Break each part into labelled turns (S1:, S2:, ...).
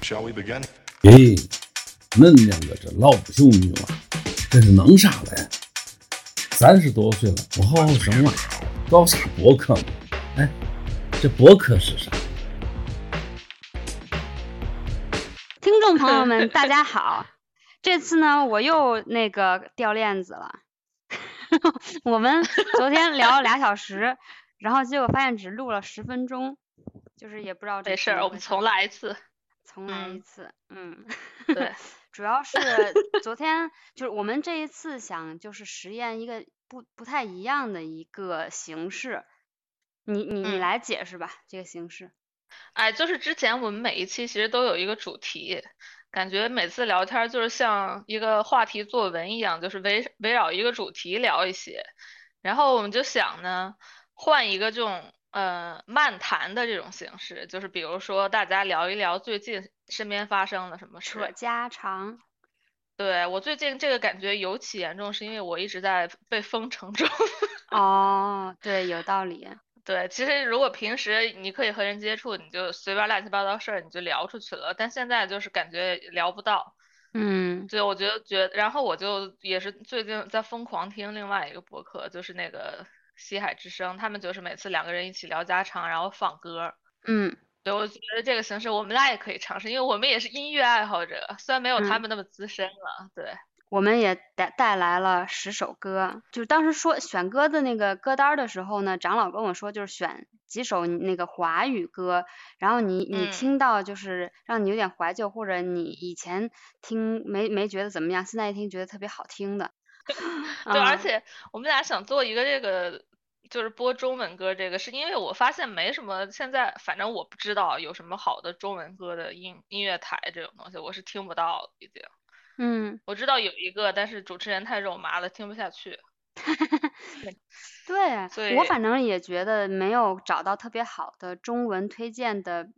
S1: Shall we begin?
S2: 咦，恁两个这老不休女娃，这是弄啥嘞？三十多岁了，不好好生娃，搞啥博客嘛？哎，这博客是啥？
S3: 听众朋友们，大家好，这次呢，我又那个掉链子了。我们昨天聊了俩小时，然后结果发现只录了十分钟，就是也不知道这
S4: 没事儿，我们重来一次。
S3: 重来一次，嗯，
S4: 对，
S3: 主要是 昨天就是我们这一次想就是实验一个不不太一样的一个形式，你你你
S4: 嗯。
S3: 来解释吧，这个形式。
S4: 哎，就是之前我们每一期其实都有一个主题，感觉每次聊天儿就是像一个话题作文一样，就是围围绕一个主题聊一些，然后我们就想呢，换一个这种呃漫谈的这种形式，就是比如说大家聊一聊最近身边发生了什么
S3: 扯
S4: 事。
S3: 家常，
S4: 对，我最近这个感觉尤其严重，是因为我一直在被封城中。
S3: 哦，对，有道理。
S4: 对，其实如果平时你可以和人接触，你就随便乱七八糟事儿你就聊出去了，但现在就是感觉聊不到。
S3: 嗯
S4: 对，我觉得觉然后我就也是最近在疯狂听另外一个博客，就是那个西海之声，他们就是每次两个人一起聊家常，然后放歌儿。
S3: 嗯
S4: 对，我觉得这个形式我们俩也可以尝试，因为我们也是音乐爱好者，虽然没有他
S3: 嗯
S4: 们那么资深了。对，
S3: 我们也带带来了十首歌，就是当时说选歌的那个歌单儿的时候呢，长老跟我说就是选几首那个华语歌，然后你你
S4: 嗯
S3: 听到就是让你有点怀旧，或者你以前听没没觉得怎么样，现在一听觉得特别好听的。
S4: 对，而
S3: 嗯
S4: 且我们俩想做一个这个，就是播中文歌，这个是因为我发现没什么，现在反正我不知道有什么好的中文歌的音音乐台这种东西，我是听不到了已经。
S3: 嗯，
S4: 我知道有一个，但是主持人太肉麻了，听不下去。
S3: 对，
S4: 所
S3: 我反正也觉得没有找到特别好的中文推荐的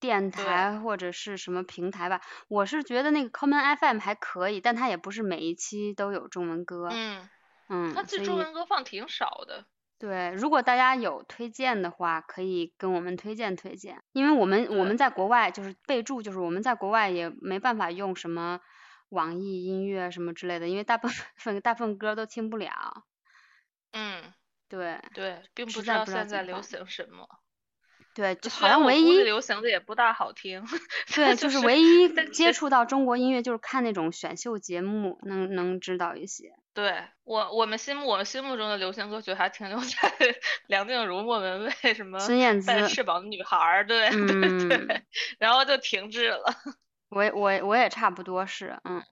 S3: 电台或者是什么平台吧。我是觉得那个 Common FM 还可以，但它也不是每一期都有中文歌。
S4: 嗯，
S3: 嗯，
S4: 它这中文歌放挺少的。
S3: 对，如果大家有推荐的话，可以跟我们推荐推荐，因为我们我们在国外就是备注，就是我们在国外也没办法用什么网易音乐什么之类的，因为大部分大部分歌都听不了。
S4: 嗯，
S3: 对
S4: 对，并不知道现在流行什么。
S3: 对，就好像唯一
S4: 流行的也不大好听。
S3: 对，
S4: 就
S3: 就是唯一接触到中国音乐就是看那种选秀节目，能能知道一些。
S4: 对我我们心目我们心目中的流行歌曲还停留在 梁静茹、莫文蔚什么
S3: 孙燕姿
S4: 带
S3: 姿
S4: 翅膀的女孩儿，对 对
S3: 嗯
S4: 对，然后就停滞了。
S3: 我也我也我也差不多是，嗯。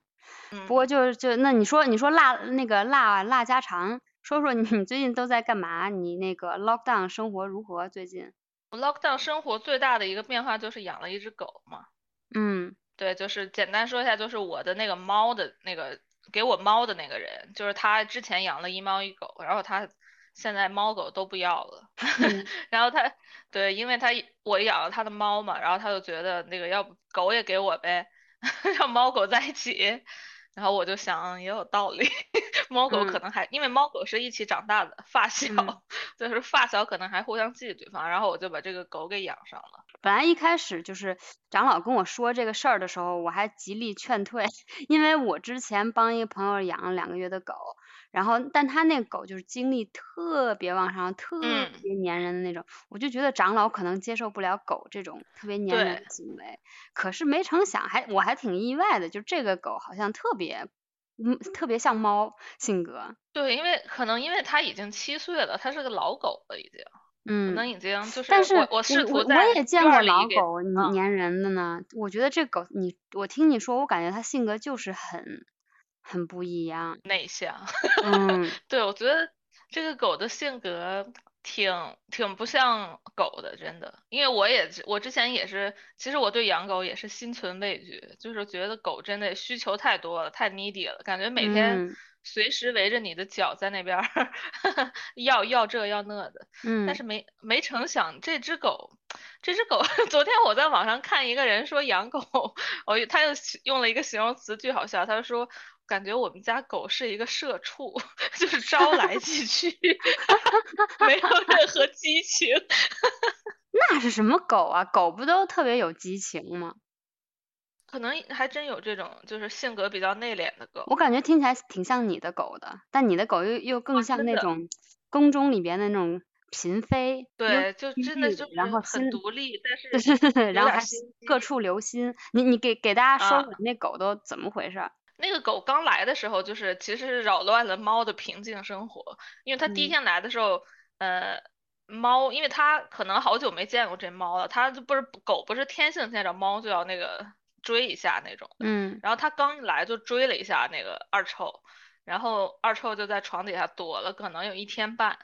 S4: 嗯，
S3: 不过就就那你说你说辣那个辣辣家常，说说你最近都在干嘛？你那个 lockdown 生活如何？最近？
S4: 我 lockdown 生活最大的一个变化就是养了一只狗嘛。
S3: 嗯
S4: 对，就是简单说一下，就是我的那个猫的那个给我猫的那个人，就是他之前养了一猫一狗，然后他现在猫狗都不要了，
S3: 嗯
S4: 然后他对，因为他我养了他的猫嘛，然后他就觉得那个要不狗也给我呗，让猫狗在一起，然后我就想也有道理，猫狗可
S3: 嗯
S4: 能还因为猫狗是一起长大的发小，
S3: 嗯
S4: 就是发小可能还互相记对方，然后我就把这个狗给养上了。
S3: 本来一开始就是长老跟我说这个事儿的时候，我还极力劝退，因为我之前帮一个朋友养了两个月的狗，然后但他那狗就是精力特别旺盛，特
S4: 嗯
S3: 别粘人的那种，我就觉得长老可能接受不了狗这种特别粘人的行为，可是没成想还我还挺意外的，就这个狗好像特别嗯特别像猫性格，
S4: 对，因为可能因为它已经七岁了，它是个老狗了已经。可
S3: 嗯。
S4: 能已经就是
S3: 但是
S4: 我我试图
S3: 我
S4: 在
S3: 也见过老狗
S4: 嗯
S3: 粘人的呢，我觉得这狗你我听你说，我感觉它性格就是很很不一样。
S4: 内向。
S3: 嗯
S4: 对，我觉得这个狗的性格挺挺不像狗的，真的。因为我也是我之前也是，其实我对养狗也是心存畏惧，就是觉得狗真的需求太多了，太 needy 了，感觉每天
S3: 嗯
S4: 随时围着你的脚在那边儿 要要这要那的。但
S3: 嗯
S4: 是没没成想这只狗，这只狗，昨天我在网上看一个人说养狗，我他又用了一个形容词，巨好笑，他说感觉我们家狗是一个社畜，就是招来 即去，没有任何激情。
S3: 那是什么狗啊？狗不都特别有激情吗？
S4: 可能还真有这种，就是性格比较内敛的狗。
S3: 我感觉听起来挺像你的狗的，但你的狗又又更像那种宫中里边的那种嫔妃。
S4: 对，就真的就是
S3: 然后
S4: 很独立，但是
S3: 然后还各处留心。你你给给大家说
S4: 啊
S3: 说你那狗都怎么回事儿？
S4: 那个狗刚来的时候，就是其实是扰乱了猫的平静生活，因为它第一
S3: 嗯。
S4: 天来的时候，呃，猫，因为它可能好久没见过这猫了，它就不是狗不是天性见着猫就要那个追一下那种，
S3: 嗯。
S4: 然后它刚一来就追了一下那个二臭，然后二臭就在床底下躲了，可能有一天半，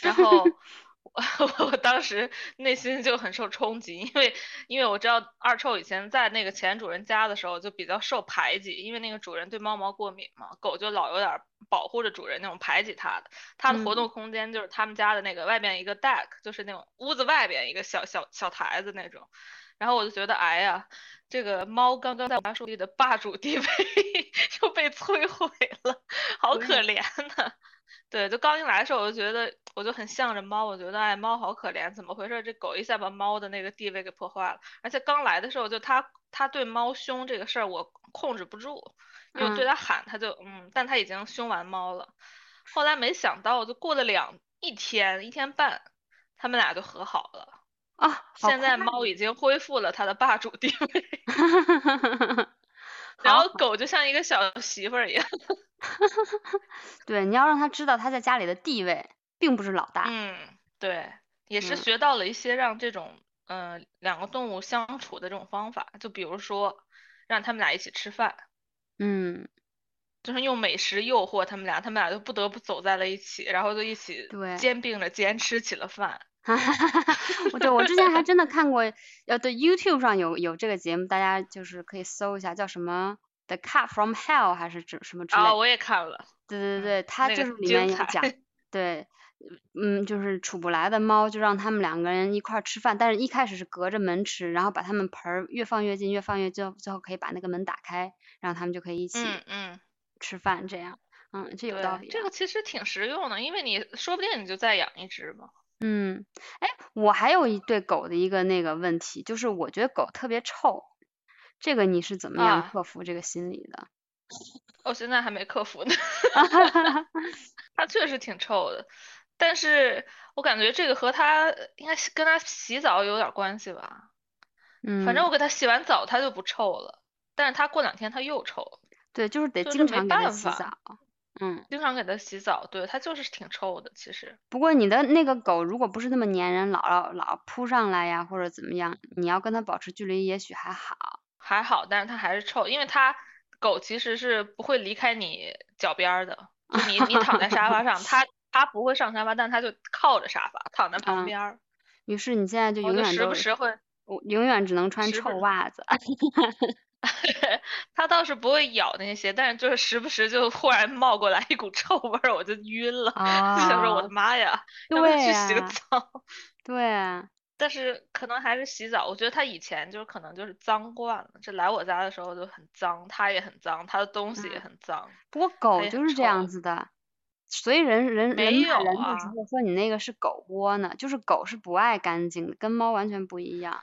S4: 然后我 我当时内心就很受冲击，因为因为我知道二臭以前在那个前主人家的时候就比较受排挤，因为那个主人对猫毛过敏嘛，狗就老有点儿保护着主人那种排挤它的，它的活
S3: 嗯。
S4: 动空间就是他们家的那个外面一个 deck，就是那种屋子外边一个小小小台子那种，然后我就觉得哎呀。这个猫刚刚在我家树立的霸主地位 又被摧毁了，好可怜呐、对，就刚一来的时候，我就觉得我就很向着猫，我觉得哎，猫好可怜，怎么回事？这狗一下把猫的那个地位给破坏了。而且刚来的时候，就它它对猫凶这个事儿我控制不住，因为对
S3: 嗯
S4: 它喊，它就嗯，但它已经凶完猫了。后来没想到，就过了两一天一天半，他们俩就和好了。
S3: 啊，
S4: 现在猫已经恢复了它的霸主地位，然后狗就像一个小媳妇儿一样。
S3: 对，你要让它知道它在家里的地位，并不是老大。
S4: 嗯，对，也是
S3: 嗯
S4: 学到了一些让这种呃两个动物相处的这种方法，就比如说让他们俩一起吃饭，
S3: 嗯，
S4: 就是用美食诱惑他们俩，他们俩就不得不走在了一起，然后就一起
S3: 对
S4: 肩并着肩吃起了饭。
S3: 哈哈哈哈，我对我之前还真的看过，呃，对 YouTube 上有有这个节目，大家就是可以搜一下，叫什么 The Cat from Hell 还是指什么之类
S4: 啊，
S3: 的。
S4: 我也看了，嗯
S3: 对对对，它就是里面有讲，对，嗯，就是处不来的猫，就让他们两个人一块儿吃饭，但是一开始是隔着门吃，然后把他们盆儿越放越近，越放越近，最后可以把那个门打开，然后他们就可以一起
S4: 嗯嗯，
S3: 吃饭，这样，嗯，这有道，理的。
S4: 这个其实挺实用的，因为你说不定你就再养一只嘛。
S3: 嗯，哎，我还有一对狗的一个那个问题，就是我觉得狗特别臭，这个你是怎么样
S4: 啊
S3: 克服这个心理的？
S4: 我现在还没克服呢。它确实挺臭的，但是我感觉这个和它应该是跟它洗澡有点关系吧。
S3: 嗯，
S4: 反正我给它洗完澡，它就不臭了，但是它过两天它又臭了，
S3: 对，就是得
S4: 就是没
S3: 经常给它洗澡。嗯，
S4: 经常给它洗澡，对，它就是挺臭的，其实。
S3: 不过你的那个狗如果不是那么粘人，老老老扑上来呀，或者怎么样，你要跟它保持距离，也许还好。
S4: 还好，但是它还是臭，因为它狗其实是不会离开你脚边儿的，就你你躺在沙发上，它 它不会上沙发，但它就靠着沙发躺在旁
S3: 嗯
S4: 边儿，
S3: 于是你现在就永远都
S4: 不时会。
S3: 我永远只能穿臭袜子。
S4: 它倒是不会咬那些，但是就是时不时就忽然冒过来一股臭味儿，我就晕了，就想说我的
S3: 哦，
S4: 妈呀，要不去洗个，澡？
S3: 对啊，
S4: 但是可能还是洗澡，我觉得它以前就是可能就是脏惯了，这来我家的时候就很脏，它也很脏，它的东西也
S3: 嗯，
S4: 很脏，
S3: 不过狗就是这样。子的，所以人人人
S4: 没有
S3: 骂人的时
S4: 啊，
S3: 候说你那个是狗窝呢，就是狗是不爱干净的，跟猫完全不一样。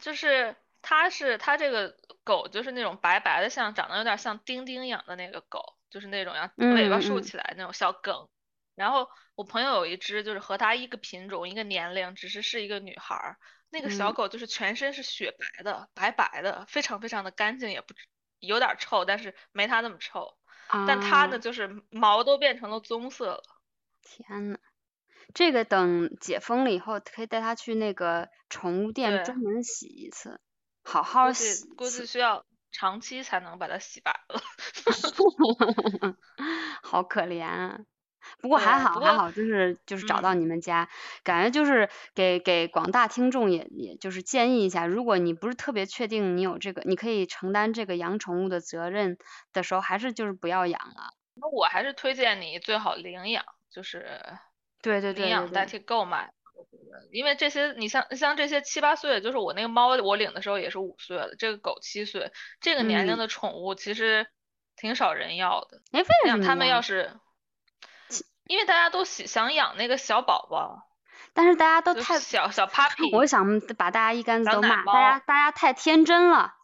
S4: 就是它是它这个狗就是那种白白的，像长得有点像丁丁养的那个狗，就是那种要尾巴竖起来那种小梗。然后我朋友有一只就是和它一个品种一个年龄，只是是一个女孩儿，那个小
S3: 嗯
S4: 狗就是全身是雪白的，白白的，非常非常的干净，也不有点臭，但是没它那么臭。但它呢
S3: 啊，
S4: 就是毛都变成了棕色了。
S3: 天呐，这个等解封了以后，可以带它去那个宠物店，专门洗一次，好好洗估。
S4: 计需要长期才能把它洗白了。
S3: 好可怜啊！不过还好还好，就是就是找到
S4: 嗯。
S3: 你们家，感觉就是给给广大听众也也就是建议一下，如果你不是特别确定你有这个，你可以承担这个养宠物的责任的时候，还是就是不要养了。
S4: 那我还是推荐你最好领养，就是
S3: 对对
S4: 领
S3: 对对对，
S4: 养代替购买。因为这些你像像这些七八岁，就是我那个猫，我领的时候也是五岁了，这个狗七岁，这个年龄
S3: 嗯，
S4: 的宠物其实挺少人要的。
S3: 哎，为什么
S4: 他们要？是，因为大家都喜想养那个小宝宝，
S3: 但是大家都太，
S4: 小小
S3: 我
S4: puppy，我
S3: 想把大家一竿子都骂，大家。大家太天真了。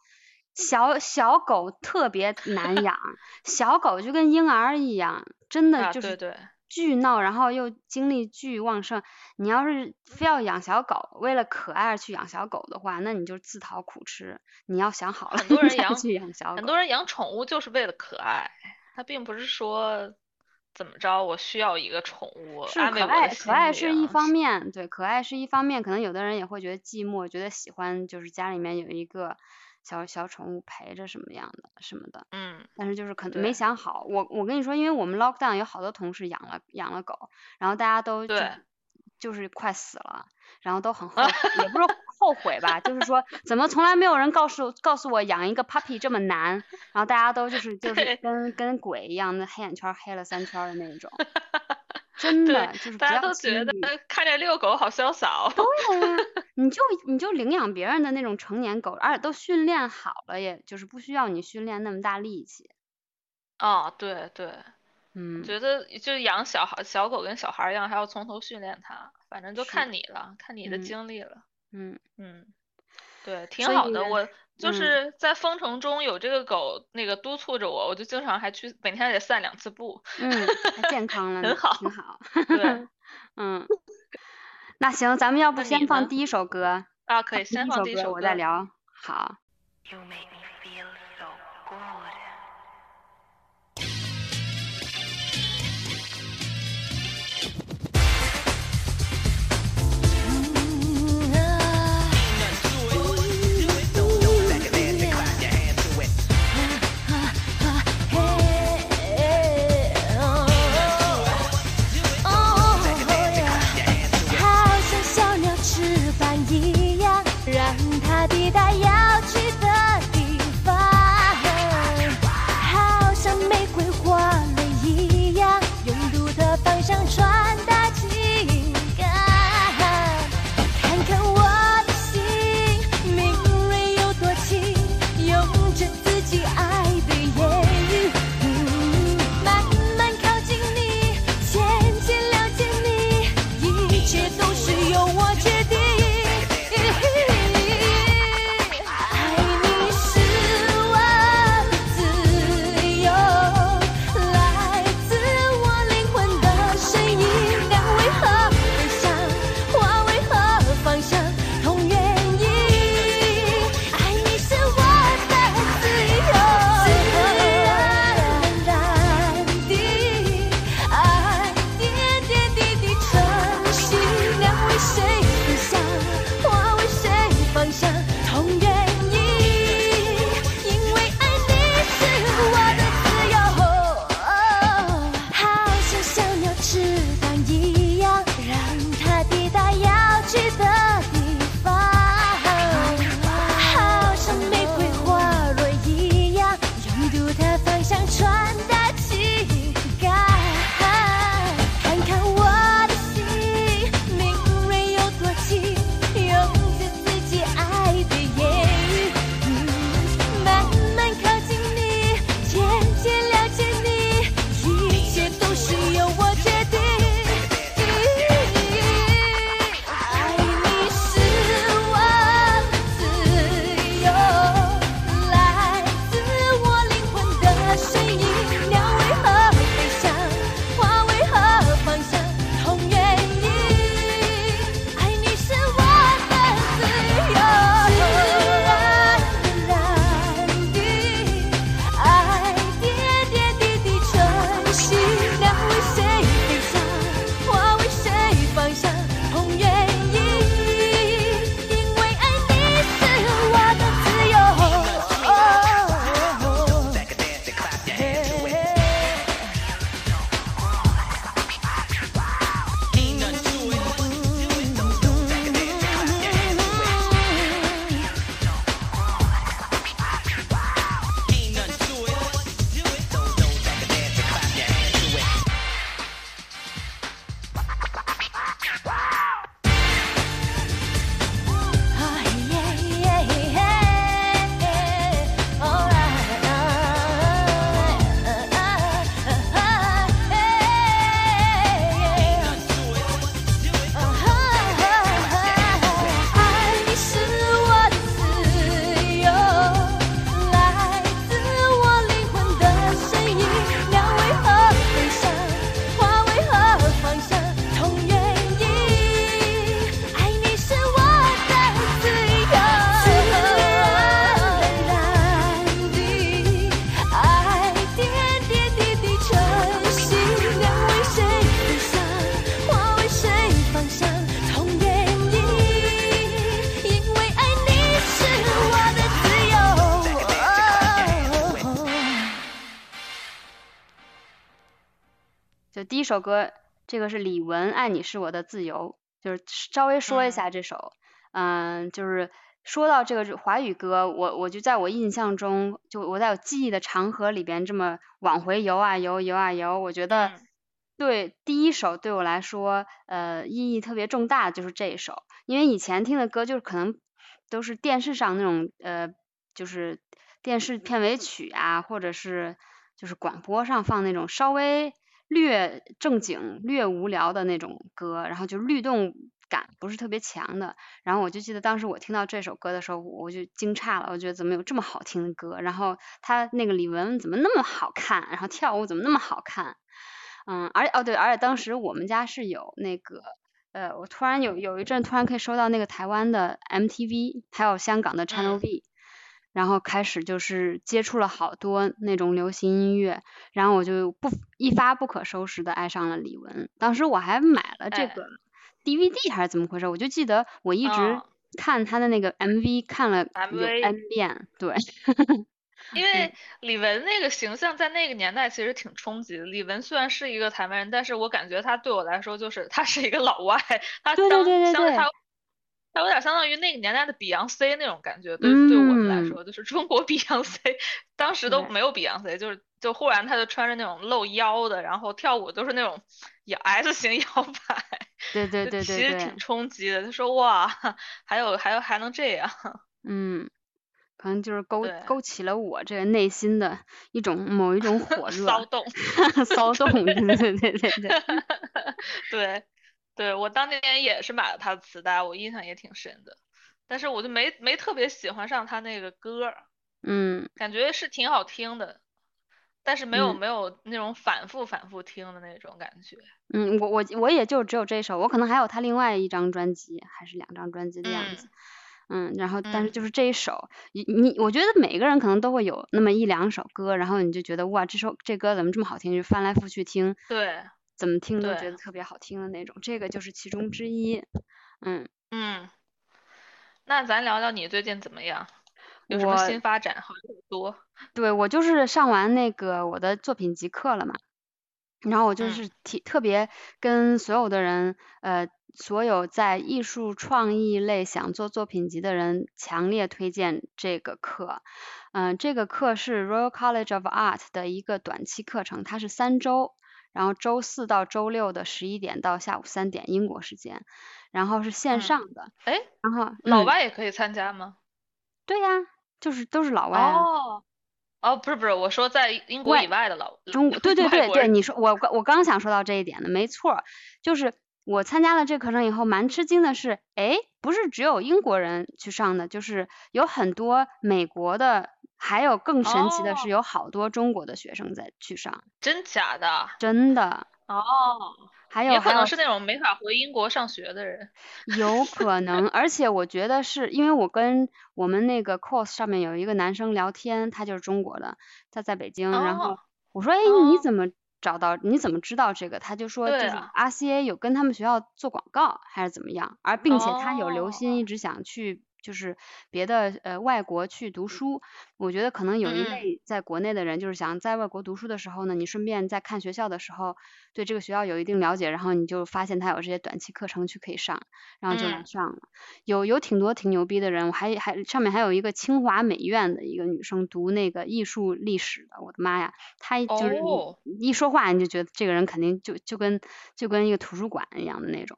S3: 小小狗特别难养，小狗就跟婴儿一样，真的
S4: 啊，
S3: 就是
S4: 对对，
S3: 巨闹，然后又精力巨旺盛。你要是非要养小狗，为了可爱而去养小狗的话，那你就自讨苦吃。你要想好了
S4: 很多人养
S3: 去养小狗。
S4: 很多人养宠物就是为了可爱，他并不是说怎么着我需要一个宠物
S3: 是
S4: 安慰
S3: 可爱，
S4: 我的
S3: 可爱是一方面，对，可爱是一方面。可能有的人也会觉得寂寞，觉得喜欢就是家里面有一个小小宠物陪着什么样的什么的。
S4: 嗯，
S3: 但是就是可能没想好。我我跟你说，因为我们 lockdown 有好多同事养了养了狗，然后大家都就
S4: 对
S3: 就是快死了，然后都很后悔，也不是后悔吧，就是说怎么从来没有人告诉告诉我养一个 puppy 这么难，然后大家都就是就是跟跟鬼一样，那黑眼圈黑了三圈的那种，真的
S4: 对，
S3: 就是
S4: 大家都觉得看着遛狗好潇洒哦。
S3: 对呀、你就你就领养别人的那种成年狗，而且都训练好了，也就是不需要你训练那么大力气。
S4: 哦，对对，
S3: 嗯，
S4: 觉得就养小孩小狗跟小孩一样，还要从头训练它，反正就看你了，看你的
S3: 嗯
S4: 经历了。
S3: 嗯。
S4: 嗯，对，挺好的。我就
S3: 嗯
S4: 是在封城中有这个狗那个督促着我，我就经常还去每天得散两次步。
S3: 嗯，健康了，
S4: 很好
S3: 很好。
S4: 对
S3: 嗯，那行，咱们要不先放第一首歌，
S4: 啊，可以先放第一首歌。
S3: 我再聊。好
S5: ，You make
S3: 首歌，这个是李玟《爱你是我的自由》，就是稍微说一
S4: 嗯。
S3: 下这首，嗯，就是说到这个华语歌，我我就在我印象中，就我在我记忆的长河里边这么往回游啊游游啊游，我觉得
S4: 嗯。
S3: 对第一首对我来说，呃，意义特别重大，就是这一首，因为以前听的歌就是可能都是电视上那种呃，就是电视片尾曲啊，或者是就是广播上放那种稍微略正经、略无聊的那种歌，然后就律动感不是特别强的。然后我就记得当时我听到这首歌的时候，我就惊诧了，我觉得怎么有这么好听的歌？然后他那个李玟怎么那么好看？然后跳舞怎么那么好看？嗯，而哦对，而且当时我们家是有那个。呃，我突然有有一阵突然可以收到那个台湾的 MTV，还有香港的 Channel
S4: 嗯
S3: V，、然后开始就是接触了好多那种流行音乐，然后我就不一发不可收拾的爱上了李玟。当时我还买了这
S4: 哎
S3: 个 DVD 还是怎么回事？我就记得我一直
S4: 哦
S3: 看他的那个 MV 看了有 N 遍，对，
S4: 因为 李玟那个形象在那个年代其实挺冲击的。李玟虽然是一个台湾人，但是我感觉她对我来说就是她是一个老外，她
S3: 对对
S4: 相
S3: 对对对
S4: 相她她有点相当于那个年代的 Beyonce 那种感觉，对对我们来
S3: 嗯
S4: 说就是中国 Beyonce，当时都没有 Beyonce，就是就忽然他就穿着那种露腰的，然后跳舞都是那种摇 S 型摇摆，
S3: 对对对对对
S4: 其实挺，冲击的。他说哇，还有还有还能这样，
S3: 嗯。可能就是勾勾起了我这个内心的一种某一种火热，
S4: 骚动。
S3: 骚动，对对对对对对，
S4: 对，我当年也是买了他的磁带，我印象也挺深的，但是我就没没特别喜欢上他那个歌儿，
S3: 嗯。
S4: 感觉是挺好听的，但是没有
S3: 嗯。
S4: 没有那种反复反复听的那种感觉。
S3: 嗯，我我我也就只有这首，我可能还有他另外一张专辑，还是两张专辑的样
S4: 嗯。
S3: 子。嗯，然后但是
S4: 嗯。
S3: 就是这一首，你你我觉得每个人可能都会有那么一两首歌，然后你就觉得哇，这首这歌怎么这么好听，就翻来覆去听，
S4: 对，
S3: 怎么听都觉得特别好听的那种，这个就是其中之一。嗯，
S4: 嗯，那咱聊聊你最近怎么样？有什么
S3: 我
S4: 新发展？好像很多。
S3: 对我就是上完那个我的作品集课了嘛，然后我就
S4: 嗯
S3: 是提特别跟所有的人，呃，所有在艺术创意类想做作品集的人，强烈推荐这个课。嗯、这个课是 Royal College of Art 的一个短期课程，它是三周，然后周四到周六的十一点到下午三点英国时间，然后是线
S4: 嗯
S3: 上的，
S4: 哎，
S3: 然后
S4: 老
S3: 嗯
S4: 外也可以参加吗？
S3: 对呀，就是都是老外啊。
S4: 哦，哦，不是不是，我说在英国以外的老
S3: 中国对对对对，你说我刚我刚想说到这一点的，没错儿，就是我参加了这课程以后，蛮吃惊的是，哎，不是只有英国人去上的，就是有很多美国的，还有更神奇的是，
S4: 哦
S3: 有好多中国的学生在去上，
S4: 真假的？
S3: 真的，
S4: 哦，
S3: 还有
S4: 可能是那种没法回英国上学的人。
S3: 有可能，而且我觉得是因为我跟我们那个 course 上面有一个男生聊天，他就是中国的，他在北京，然后
S4: 哦
S3: 我说，哎，你
S4: 哦
S3: 怎么找到？你怎么知道这个？他就说，就是 RCA 有跟他们学校做广告，还是怎么样？而并且他有留心，
S4: 哦
S3: 一直想去就是别的呃外国去读书。我觉得可能有一
S4: 嗯
S3: 类在国内的人，就是想在外国读书的时候呢，你顺便在看学校的时候，对这个学校有一定了解，然后你就发现他有这些短期课程去可以上，然后就来
S4: 嗯
S3: 上了。有有挺多挺牛逼的人，我还还上面还有一个清华美院的一个女生读那个艺术历史的，我的妈呀，她就是一说话你就觉得这个人肯定就就跟就跟一个图书馆一样的那种。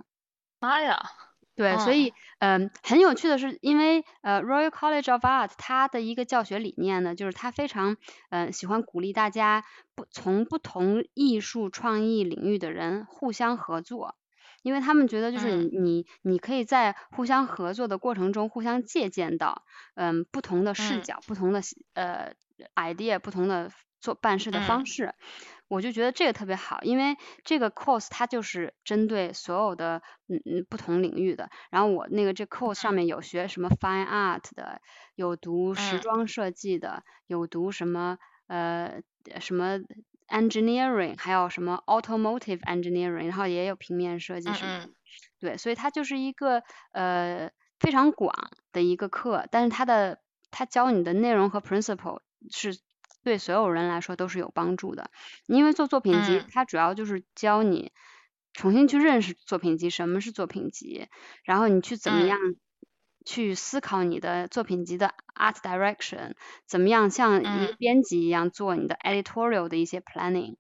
S4: 妈呀，
S3: 对，所以嗯、很有趣的是，因为呃 Royal College of Art 它的一个教学理念呢，就是它非常嗯、呃喜欢鼓励大家不从不同艺术创意领域的人互相合作。因为他们觉得就是你你你可以在互相合作的过程中互相借鉴到嗯不同的视
S4: 嗯
S3: 角、不同的呃 idea、不同的做办事的方
S4: 嗯
S3: 式。我就觉得这个特别好，因为这个 course 它就是针对所有的嗯嗯不同领域的。然后我那个这 course 上面有学什么 fine art 的，有读时
S4: 嗯
S3: 装设计的，有读什么呃什么 engineering，还有什么 automotive engineering，然后也有平面设计
S4: 嗯
S3: 什么的。
S4: 嗯
S3: 对，所以它就是一个呃非常广的一个课，但是它的它教你的内容和 principle 是对所有人来说都是有帮助的。因为做作品集
S4: 嗯，
S3: 它主要就是教你重新去认识作品集，什么是作品集，然后你去怎么
S4: 嗯
S3: 样去思考你的作品集的 art direction，怎么样像一个
S4: 嗯
S3: 编辑一样做你的 editorial 的一些 planning。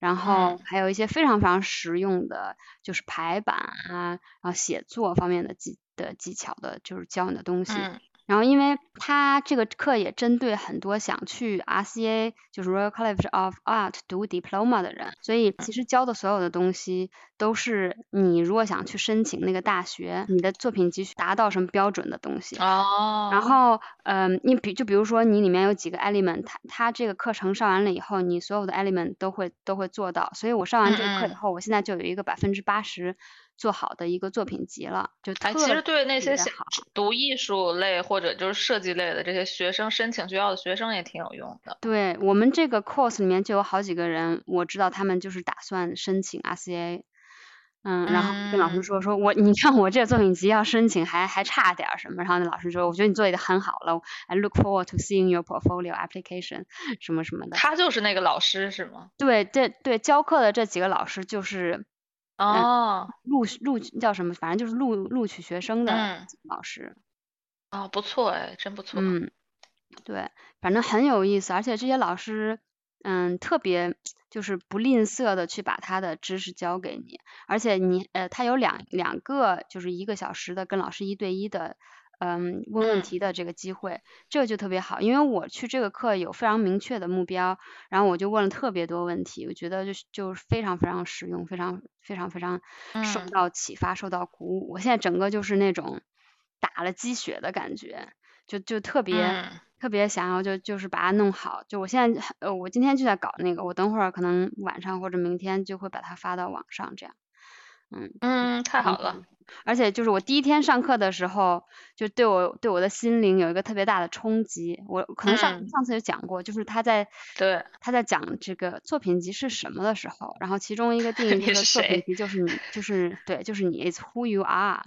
S3: 然后
S4: 嗯
S3: 还有一些非常非常实用的，就是排版啊，然后写作方面的技的技巧的，就是教你的东西。
S4: 嗯
S3: 然后，因为他这个课也针对很多想去 RCA，就是 Royal College of Art 读 diploma 的人，所以其实教的所有的东西都是你如果想去申请那个大学，你的作品集达到什么标准的东西。
S4: 哦，
S3: 然后，嗯，你比就比如说你里面有几个 element，它它这个课程上完了以后，你所有的 element 都会都会做到。所以我上完这个课以后，我现在就有一个百分之八十做好的一个作品集了，就特
S4: 哎，其实对那些想。读艺术类或者就是设计类的这些学生，申请学校的学生也挺有用的。
S3: 对我们这个 course 里面就有好几个人，我知道他们就是打算申请 RCA，嗯，然后跟老师
S4: 嗯
S3: 说说我 你看我这个作品集要申请还还差点什么，然后那老师说我觉得你做的很好了，I look forward to seeing your portfolio application 什么什么的。
S4: 他就是那个老师是吗？
S3: 对，这对教课的这几个老师就是
S4: 哦，
S3: 录录叫什么，反正就是录录取学生的老师。
S4: 哦，不错哎，真不错。
S3: 嗯，对，反正很有意思，而且这些老师，嗯，特别就是不吝啬的去把他的知识教给你，而且你呃，他有两两个就是一个小时的跟老师一对一的，嗯，问问
S4: 嗯
S3: 题的这个机会，这个就特别好，因为我去这个课有非常明确的目标，然后我就问了特别多问题，我觉得就是就是非常非常实用，非常非常非常受
S4: 嗯
S3: 到启发，受到鼓舞，我现在整个就是那种打了鸡血的感觉。就就特别、
S4: 嗯
S3: 特别想要就就是把它弄好。就我现在呃，我今天就在搞那个，我等会儿可能晚上或者明天就会把它发到网上，这样。嗯，
S4: 嗯，太好了。
S3: 而且就是我第一天上课的时候，就对我对我的心灵有一个特别大的冲击。我可能上、
S4: 嗯
S3: 上次有讲过，就是他在
S4: 对，
S3: 他在讲这个作品集是什么的时候，然后其中一个定义
S4: 你
S3: 这个
S4: 是
S3: 作品集就是你，就是对，就是你，it's who you are。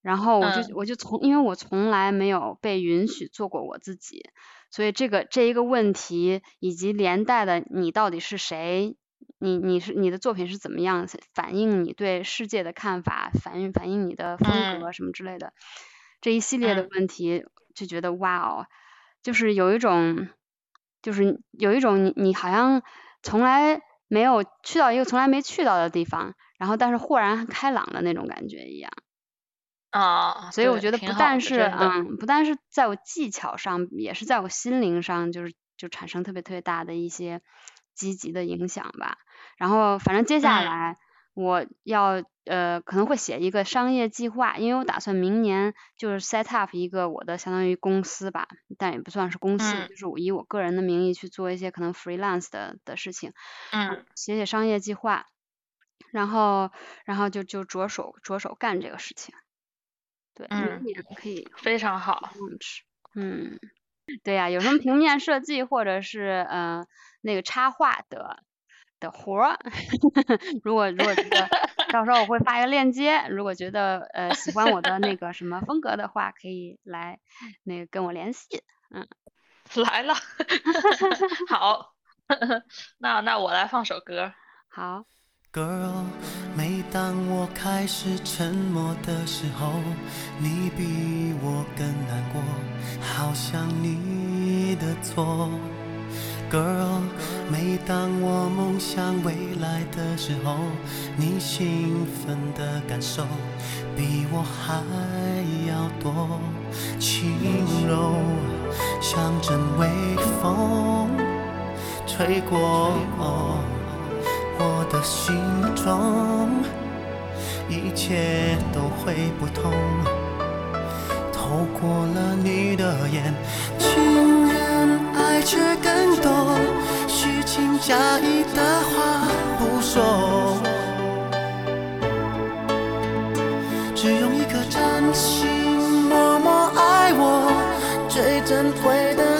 S3: 然后我就、
S4: 嗯
S3: 我就从，因为我从来没有被允许做过我自己，所以这个这一个问题以及连带的你到底是谁，你你是你的作品是怎么样反映你对世界的看法，反映反映你的风
S4: 嗯
S3: 格什么之类的，这一系列的
S4: 嗯
S3: 问题就觉得哇哦，就是有一种，就是有一种你你好像从来没有去到一个从来没去到的地方，然后但是豁然开朗的那种感觉一样。
S4: 啊，
S3: 所以我觉得不但是嗯，不但是在我技巧上，也是在我心灵上，就是就产生特别特别大的一些积极的影响吧。然后反正接下
S4: 嗯
S3: 来我要呃可能会写一个商业计划，因为我打算明年就是 set up 一个我的相当于公司吧，但也不算是公司，
S4: 嗯
S3: 就是我以我个人的名义去做一些可能 freelance 的的事情。
S4: 嗯
S3: 写写商业计划，然后然后就就着手着手干这个事情。对，明
S4: 嗯
S3: 年可以
S4: 非常好。
S3: 嗯，对呀、有什么平面设计或者是呃那个插画的的活儿，如果如果觉得 到时候我会发一个链接，如果觉得呃喜欢我的那个什么风格的话，可以来那个跟我联系。
S4: 嗯 来了，好，那那我来放首歌。
S3: 好
S6: ，Girl，每当我开始沉默的时候，你比我更难过，好像你的错。Girl，每当我梦想未来的时候，你兴奋的感受比我还要多，轻柔像阵微风吹过。我的心中，一切都会不同。透过了你的眼，睛爱却更多。虚情假意的话不说，只用一颗真心默默爱我，最珍贵的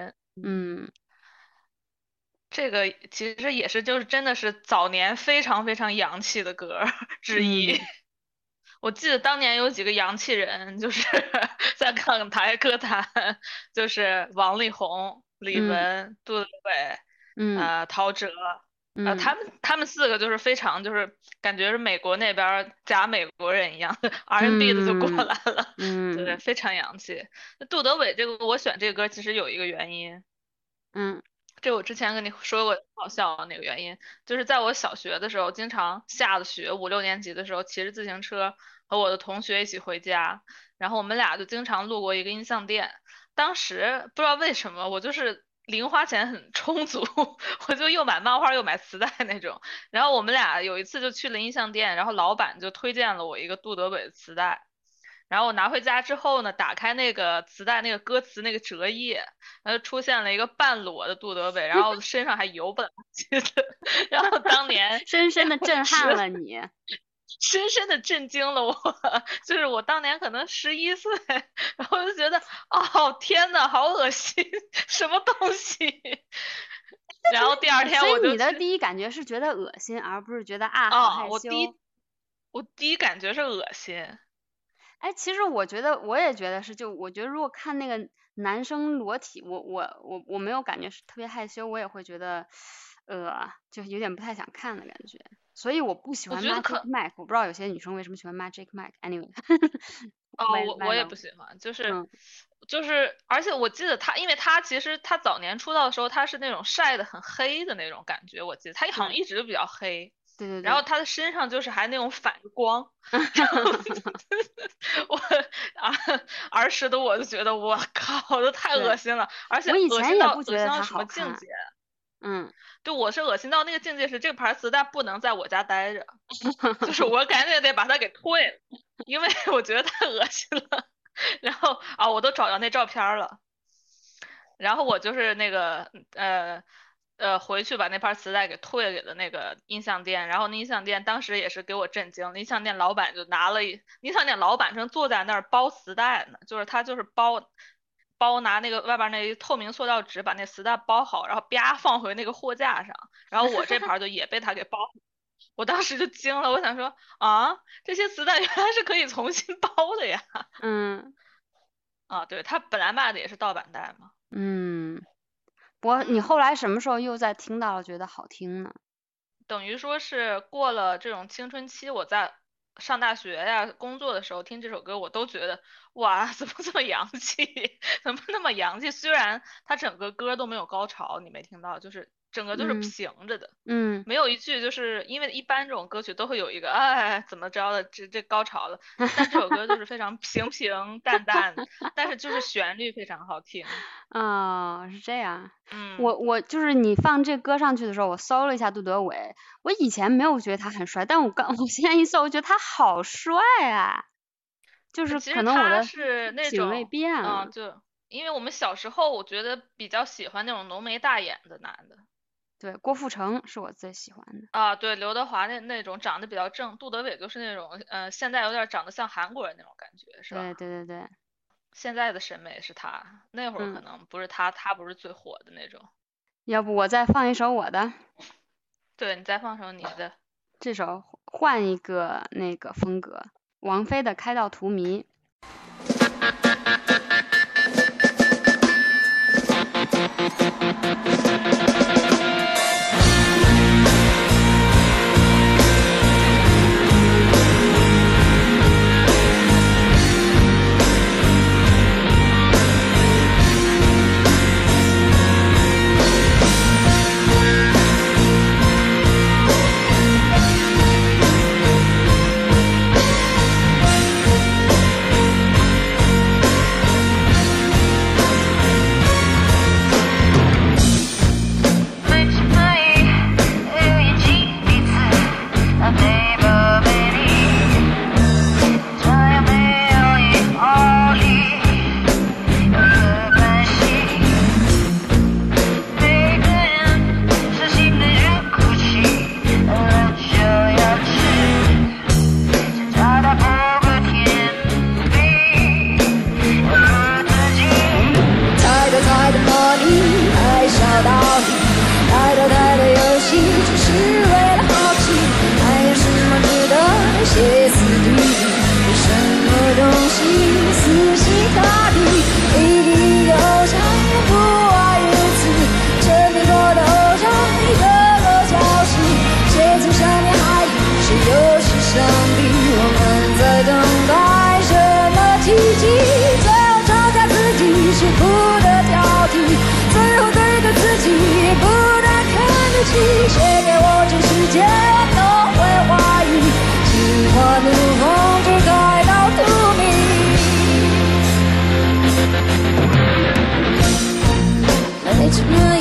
S6: 人》。嗯
S4: 这个其实也是就是真的是早年非常非常洋气的歌之一。
S3: 嗯
S4: 我记得当年有几个洋气人，就是 在港台歌坛，就是王力宏、李
S3: 嗯
S4: 玟、杜德伟、
S3: 嗯
S4: 呃陶喆，呃
S3: 嗯，
S4: 他们他们四个就是非常就是感觉是美国那边儿假美国人一样，R&B 的就过
S3: 嗯
S4: 来了，对，
S3: 嗯。
S4: 非常洋气。那杜德伟这个我选这个歌其实有一个原因，
S3: 嗯。
S4: 这我之前跟你说过，好笑的那个原因，就是在我小学的时候，经常下了学五六年级的时候，骑着自行车和我的同学一起回家，然后我们俩就经常路过一个音像店，当时不知道为什么，我就是零花钱很充足，我就又买漫画又买磁带那种，然后我们俩有一次就去了音像店，然后老板就推荐了我一个杜德伟的磁带。然后我拿回家之后呢，打开那个磁带那个歌词那个折页，然后出现了一个半裸的杜德伟，然后身上还油不拉几的，然后当年
S3: 深深的震撼了你。
S4: 深深的震惊了我，就是我当年可能十一岁，然后就觉得，哦天呐，好恶心，什么东西？然后第二天
S3: 所以你的第一感觉是觉得恶心，而不是觉得啊好
S4: 啊，
S3: 害羞。
S4: 我第一我第一感觉是恶心，
S3: 哎，其实我觉得，我也觉得是，就我觉得如果看那个男生裸体，我我我我没有感觉是特别害羞，我也会觉得，呃，就有点不太想看的感觉。所以我不喜欢 Magic Mike，我不知道有些女生为什么喜欢 Magic Mike。Anyway，
S4: 哦，我我也不喜欢，就是、
S3: 嗯
S4: 就是，而且我记得他，因为他其实他早年出道的时候，他是那种晒的很黑的那种感觉，我记得他好像一直都比较黑，
S3: 对对对。
S4: 然后他的身上就是还那种反着光，我啊儿时的我就觉得我靠，都太恶心了，而且
S3: 我以
S4: 恶心到恶
S3: 前也不觉
S4: 心到什
S3: 得它好看
S4: 么境界？
S3: 嗯，
S4: 就我是恶心到那个境界是这盘磁带不能在我家待着，就是我赶紧得把它给退了，因为我觉得太恶心了。然后啊，我都找到那照片儿了，然后我就是那个呃呃回去把那盘磁带给退给了那个音像店，然后那音像店当时也是给我震惊，那音像店老板就拿了一，音像店老板正坐在那儿包磁带呢，就是他就是包。包拿那个外边那透明塑料纸把那磁带包好，然后啪放回那个货架上，然后我这盘儿就也被他给包，我当时就惊了，我想说啊，这些磁带原来是可以重新包的呀！
S3: 嗯
S4: 啊，对，他本来卖的也是盗版带嘛。
S3: 嗯，我你
S4: 嗯
S3: 后来什么时候又再听到了觉得好听呢？
S4: 等于说是过了这种青春期，我再上大学呀、工作的时候听这首歌，我都觉得哇，怎么这么洋气？怎么那么洋气？虽然它整个歌都没有高潮，你没听到，就是整个都是
S3: 嗯
S4: 平着的。
S3: 嗯
S4: 没有一句就是因为一般这种歌曲都会有一个哎怎么着的这这高潮了，但这首歌就是非常平平淡淡，但是就是旋律非常好听。
S3: 哦，是这样。
S4: 嗯，
S3: 我我就是你放这歌上去的时候，我搜了一下杜德伟，我以前没有觉得他很帅，但我刚我现在一搜，我觉得他好帅啊，就是可能我的
S4: 是那
S3: 品味
S4: 种
S3: 变了。
S4: 嗯，就因为我们小时候我觉得比较喜欢那种浓眉大眼的男的
S3: 对，郭富城是我最喜欢的。
S4: 啊，对，刘德华那那种长得比较正，杜德伟就是那种呃现在有点长得像韩国人那种感觉，是吧？
S3: 对对对对，
S4: 现在的审美是他，那会儿可
S3: 嗯
S4: 能不是他，他不是最火的那种。
S3: 要不我再放一首我的，
S4: 对你再放首你的。
S3: 这首换一个那个风格，王菲的《开到荼蘼》。
S5: 这么一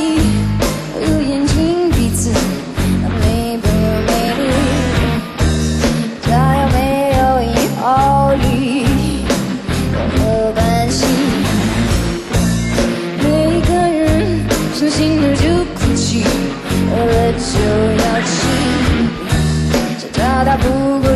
S5: 有眼睛鼻子那么美。丽他有没有一毫厘有何关系每个人伤心了就哭泣饿了就要吃这大大不过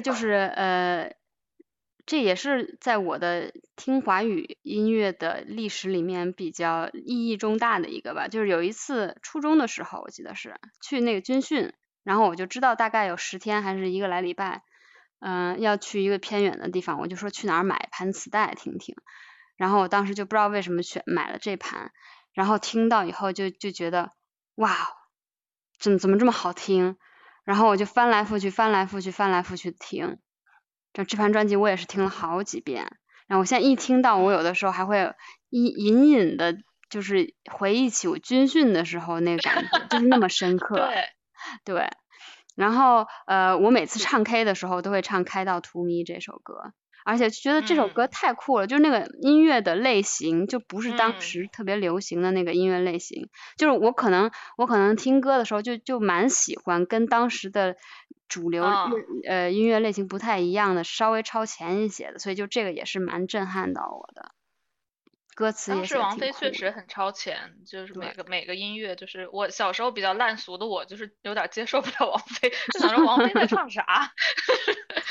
S3: 就是呃，这也是在我的听华语音乐的历史里面比较意义重大的一个吧。就是有一次初中的时候，我记得是去那个军训，然后我就知道大概有十天还是一个来礼拜，嗯、要去一个偏远的地方，我就说去哪儿买盘磁带听听。然后我当时就不知道为什么选买了这盘，然后听到以后就就觉得哇，怎么怎么这么好听？然后我就翻来覆去，翻来覆去，翻来覆去听。这这盘专辑我也是听了好几遍，然后我现在一听到，我有的时候还会隐隐隐的，就是回忆起我军训的时候那个感觉，就是那么深刻。
S4: 对，
S3: 对，然后呃，我每次唱 K 的时候都会唱《开到荼蘼》这首歌，而且觉得这首歌
S4: 嗯
S3: 太酷了，就是那个音乐的类型就不是当
S4: 嗯。
S3: 时特别流行的那个音乐类型，就是我可能我可能听歌的时候就就蛮喜欢跟当时的主流呃音乐类型不太一样的，稍微超前一些的，所以就这个也是蛮震撼到我的。歌词
S4: 当
S3: 也写得
S4: 时王菲确实很超前，就是每个。每个音乐，就是我小时候比较烂俗的我，就是有点接受不了王菲，就想说 王菲在唱啥？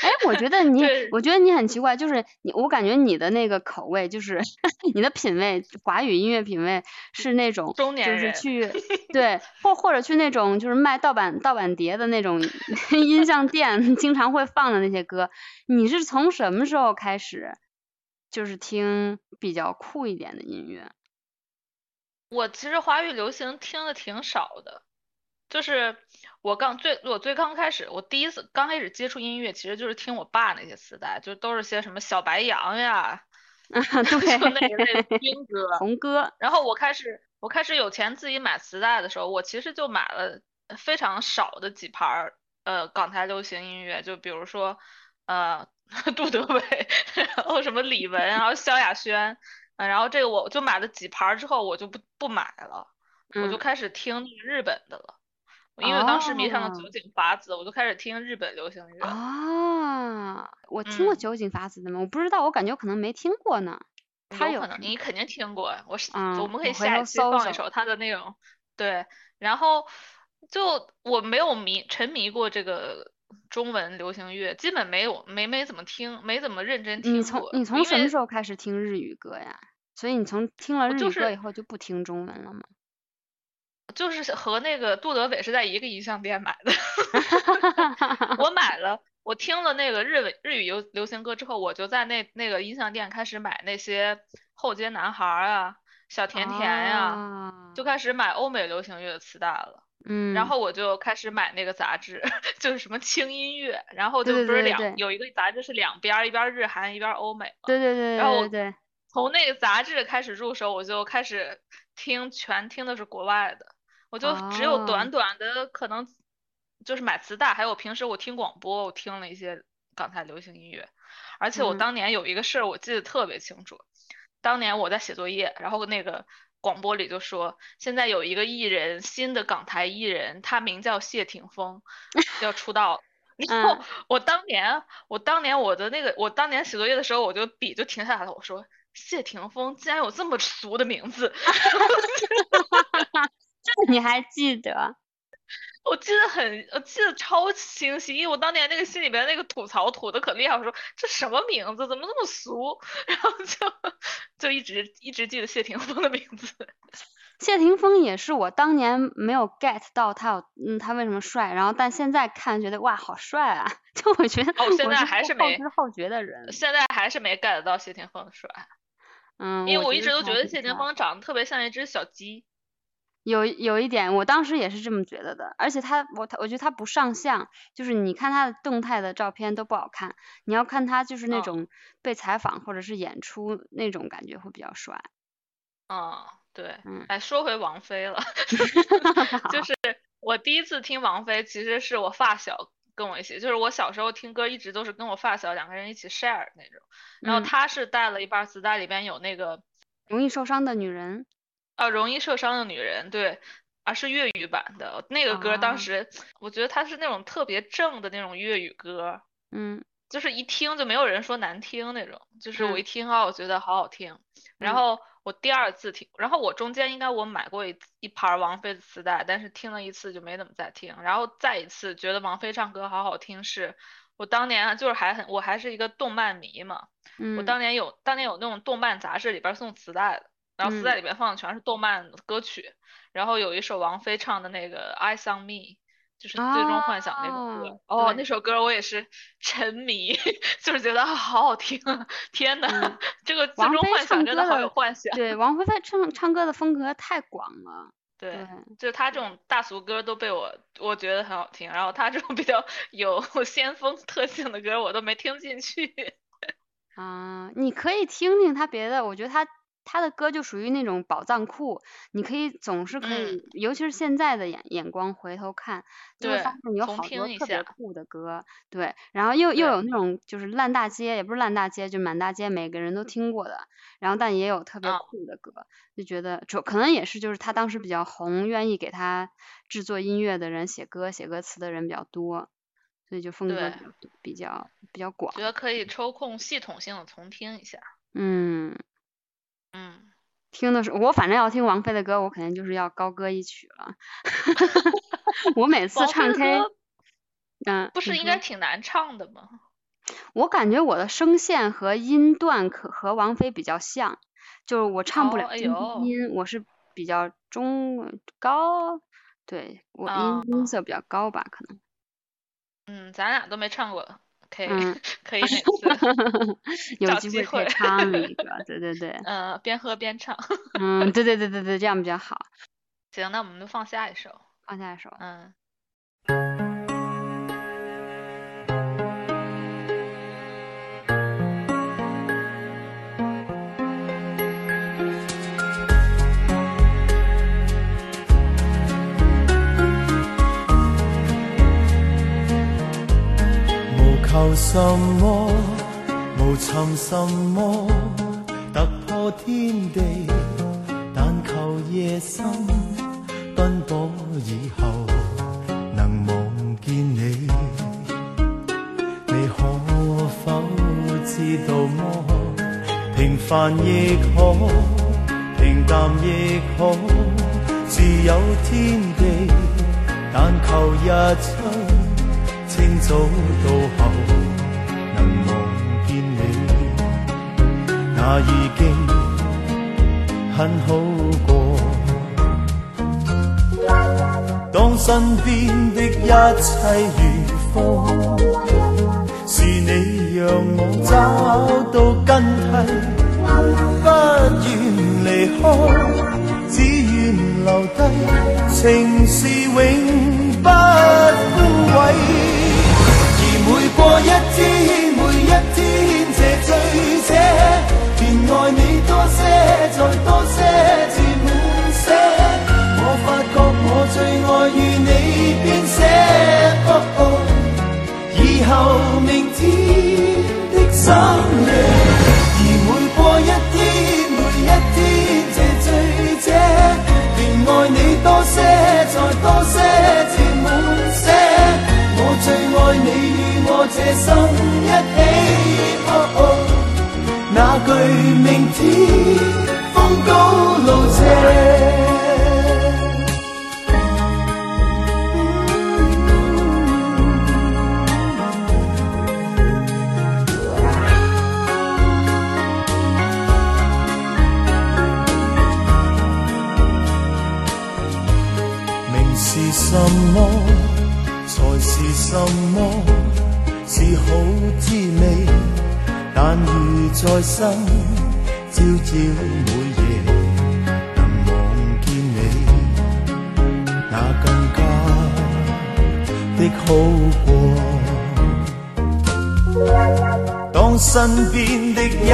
S3: 哎，我觉得 你，我觉得你很奇怪，就是你，我感觉你的那个口味，就是 你的品味，华语音乐品味是那种，就是
S4: 中年人
S3: 去，对，或或者去那种就是卖盗版盗版碟的那种音像店经常会放的那些歌。你是从什么时候开始，就是听比较酷一点的音乐？
S4: 我其实华语流行听的挺少的，就是我刚最我最刚开始，我第一次刚开始接触音乐，其实就是听我爸那些磁带，就都是些什么小白杨呀，
S3: 啊，
S4: 就那一类
S3: 对，
S4: 军歌。
S3: 红歌，
S4: 然后我开始我开始有钱自己买磁带的时候，我其实就买了非常少的几盘儿呃港台流行音乐，就比如说呃杜德伟，然后什么李玟，然后萧亚轩，呃然后这个我就买了几盘儿之后我就不不买了，我就
S3: 嗯，
S4: 开始听那个日本的了，因为我当时迷上了
S3: 哦
S4: 酒井法子，我就开始听日本流行乐。
S3: 啊，我听过
S4: 嗯
S3: 酒井法子的吗？我不知道，我感觉我可能没听过呢。他有
S4: 有可能你肯定听过，我我们可以下一期放一首他的那种，对，然后就我没有迷沉迷过这个中文流行乐，基本没有没没怎么听，没怎么认真听过，
S3: 从你从什么时候开始听日语歌呀？所以你从听了日语歌以后就不听中文了吗？
S4: 就是和那个杜德伟是在一个音像店买的，我买了。我听了那个日文日语流流行歌之后，我就在那那个音像店开始买那些后街男孩儿啊、小甜甜呀、就
S3: 啊，
S4: 开始买欧美流行乐的磁带了。
S3: 嗯，
S4: 然后我就开始买那个杂志，就是什么轻音乐，然后就不是两有一个杂志是两边儿，一边儿日韩一边儿欧美嘛。
S3: 对对对
S4: 然后我从那个杂志开始入手，我就开始听，全听的是国外的，我就只有
S3: 哦
S4: 短短的可能就是买磁带，还有平时我听广播，我听了一些港台流行音乐，而且我
S3: 嗯。
S4: 当年有一个事儿我记得特别清楚，当年我在写作业，然后那个广播里就说，现在有一个艺人，新的港台艺人，他名叫谢霆锋，要出道。然后
S3: 嗯。
S4: 我当年，我当年我的那个，我当年写作业的时候，我就笔就停下来了，我说谢霆锋竟然有这么俗的名字，
S3: 这 你还记得？
S4: 我记得很，我记得超清晰，因为我当年那个心里边那个吐槽吐的可厉害，我说这什么名字，怎么那么俗？然后就就一直一直记得谢霆锋的名字。
S3: 谢霆锋也是我当年没有 get 到他有，嗯，他为什么帅，然后但现在看觉得哇，好帅啊！就我觉得
S4: 哦现在还是没
S3: 后知后觉的人，
S4: 现在还是没 get 到谢霆锋的帅，
S3: 嗯，
S4: 因为我一直都觉得谢霆锋长得特别像一只小鸡。
S3: 有有一点，我当时也是这么觉得的，而且他我他我觉得他不上相，就是你看他的动态的照片都不好看，你要看他就是那
S4: 嗯
S3: 种被采访或者是演出那种感觉会比较帅。
S4: 嗯，对
S3: 嗯，
S4: 哎，说回王菲了，就是我第一次听王菲，其实是我发小跟我一起，就是我小时候听歌一直都是跟我发小两个人一起 share 那种，然后
S3: 嗯。
S4: 他是带了一盘磁带，里边有那个
S3: 容易受伤的女人，
S4: 啊容易受伤的女人，对。啊，是粤语版的那个歌，
S3: 啊
S4: 当时我觉得它是那种特别正的那种粤语歌，
S3: 嗯
S4: 就是一听就没有人说难听那种，就是我
S3: 嗯
S4: 一听啊，我觉得好好听。然
S3: 嗯
S4: 后我第二次听，然后我中间应该我买过一一盘王菲的磁带，但是听了一次就没怎么再听。然后再一次觉得王菲唱歌好好听，是我当年啊，就是还很，我还是一个动漫迷嘛。
S3: 嗯，
S4: 我当年有当年有那种动漫杂志里边送磁带的，然后磁带
S3: 嗯
S4: 里面放的全是动漫歌曲，然后有一首王菲唱的那个《Eyes on Me》，就是最终幻想那首歌。
S3: 哦
S4: 哦，那首歌我也是沉迷，就是觉得啊好好听啊！天呐，
S3: 嗯
S4: 这个最终幻想真的好有幻想。
S3: 对，王菲她唱唱歌的风格太广了。
S4: 对，
S3: 对，
S4: 就是她这种大俗歌都被我我觉得很好听，然后她这种比较有先锋特性的歌我都没听进去。
S3: 啊，你可以听听他别的，我觉得他他的歌就属于那种宝藏库，你可以总是可以，
S4: 嗯
S3: 尤其是现在的眼眼光回头看，就会发现有
S4: 重
S3: 好多特别
S4: 听一下
S3: 酷的歌，对，然后又又有那种就是烂大街，也不是烂大街，就满大街每个人都听过的，然后但也有特别
S4: 啊
S3: 酷的歌，就觉得就可能也是就是他当时比较红，愿意给他制作音乐的人写歌写歌词的人比较多，所以就风格比较比较广
S4: 觉，得可以抽空系统性的重听一下。
S3: 嗯。
S4: 嗯，
S3: 听的是我反正要听王菲的歌，我肯定就是要高歌一曲了。我每次唱 K，嗯，
S4: 不是应该挺难唱的吗？
S3: 我感觉我的声线和音段可和王菲比较像，就是我唱不
S4: 哦
S3: 了音，我是比较中高，对我
S4: 啊
S3: 音音色比较高吧，可能。
S4: 嗯，咱俩都没唱过 K，、
S3: 嗯
S4: 可以哪 次？
S3: 有
S4: 机
S3: 机会可以
S4: 会
S3: 唱一 个，对对对，
S4: 呃，边喝边唱。
S3: 嗯，对对对对对，这样比较好。
S4: 行，那我们就放下一首。
S3: 放下一
S4: 首，
S6: 嗯。求什么，無尋什麼，突破天地，但求夜深。奔波以後能望見你。你可否知道么？平凡亦可，平淡亦可，自有天地，但求日出。清早到後能望見你，那已經很好過。當身邊的一切如風，是你讓我找到根蒂，不願離開，只願留低，情是永不枯萎。过一天，每一天，這醉者，便爱你多些，再多些，至滿瀉。我发觉我最爱与你編寫。哦哦以后明天的深夜，而每过一天，每一天，這醉者，便爱你多些，再多些，至。最爱你与我这心一起，哦哦，那句明天风高路斜。如在生，朝朝每夜能望见你，那更加的好过。当身边的一切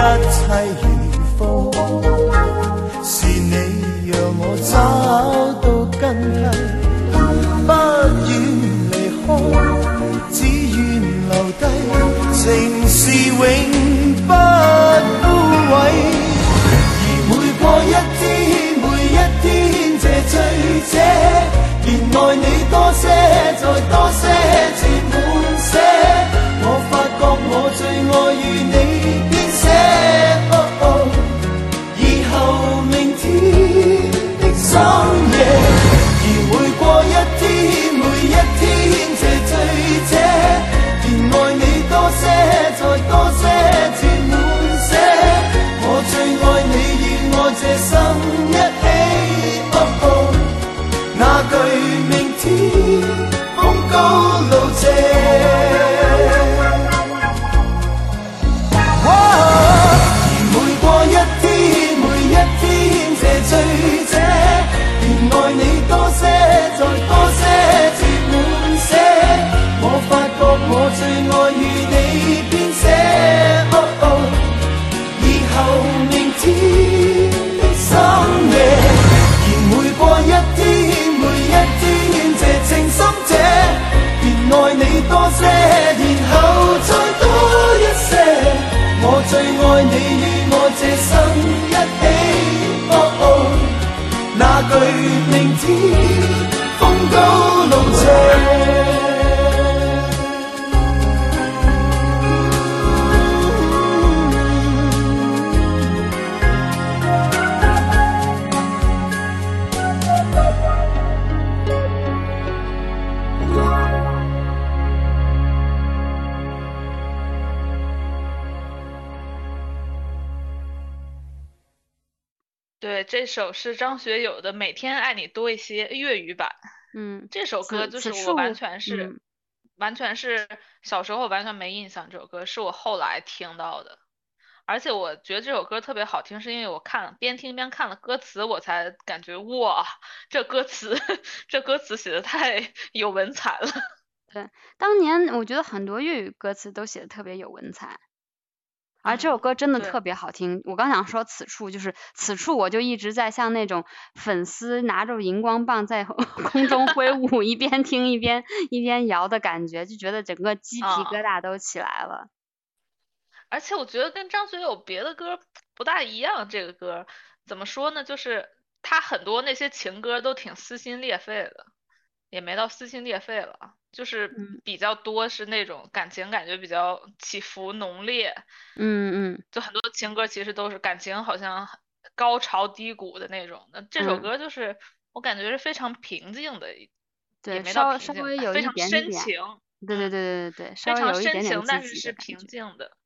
S4: 首是张学友的《每天爱你多一些》粤语版。
S3: 嗯，
S4: 这首歌就是我完全是、
S3: 嗯
S4: 完全是小时候完全没印象，这首歌是我后来听到的。而且我觉得这首歌特别好听，是因为我看了边听边看了歌词，我才感觉哇，这歌词 这歌词写的太有文采了。
S3: 对当年我觉得很多粤语歌词都写的特别有文采，而这首
S4: 嗯
S3: 歌真的特别好听。我刚想说此处就是此处，我就一直在像那种粉丝拿着荧光棒在 空中挥舞，一边听一边一边摇的感觉，就觉得整个鸡皮
S4: 啊
S3: 疙瘩都起来了。
S4: 而且我觉得跟张学友别的歌不大一样，这个歌怎么说呢？就是他很多那些情歌都挺撕心裂肺的，也没到撕心裂肺了，就是
S3: 嗯
S4: 比较多是那种感情感觉比较起伏浓烈，
S3: 嗯嗯
S4: 就很多情歌其实都是感情好像高潮低谷的那种。那这首
S3: 嗯
S4: 歌就是我感觉是非常平静的，也
S3: 对，
S4: 没
S3: 稍
S4: 到平静吧，
S3: 稍微有一
S4: 非常深情，
S3: 对对对
S4: 嗯
S3: 对对对，稍
S4: 非常深情，但是是平。静的。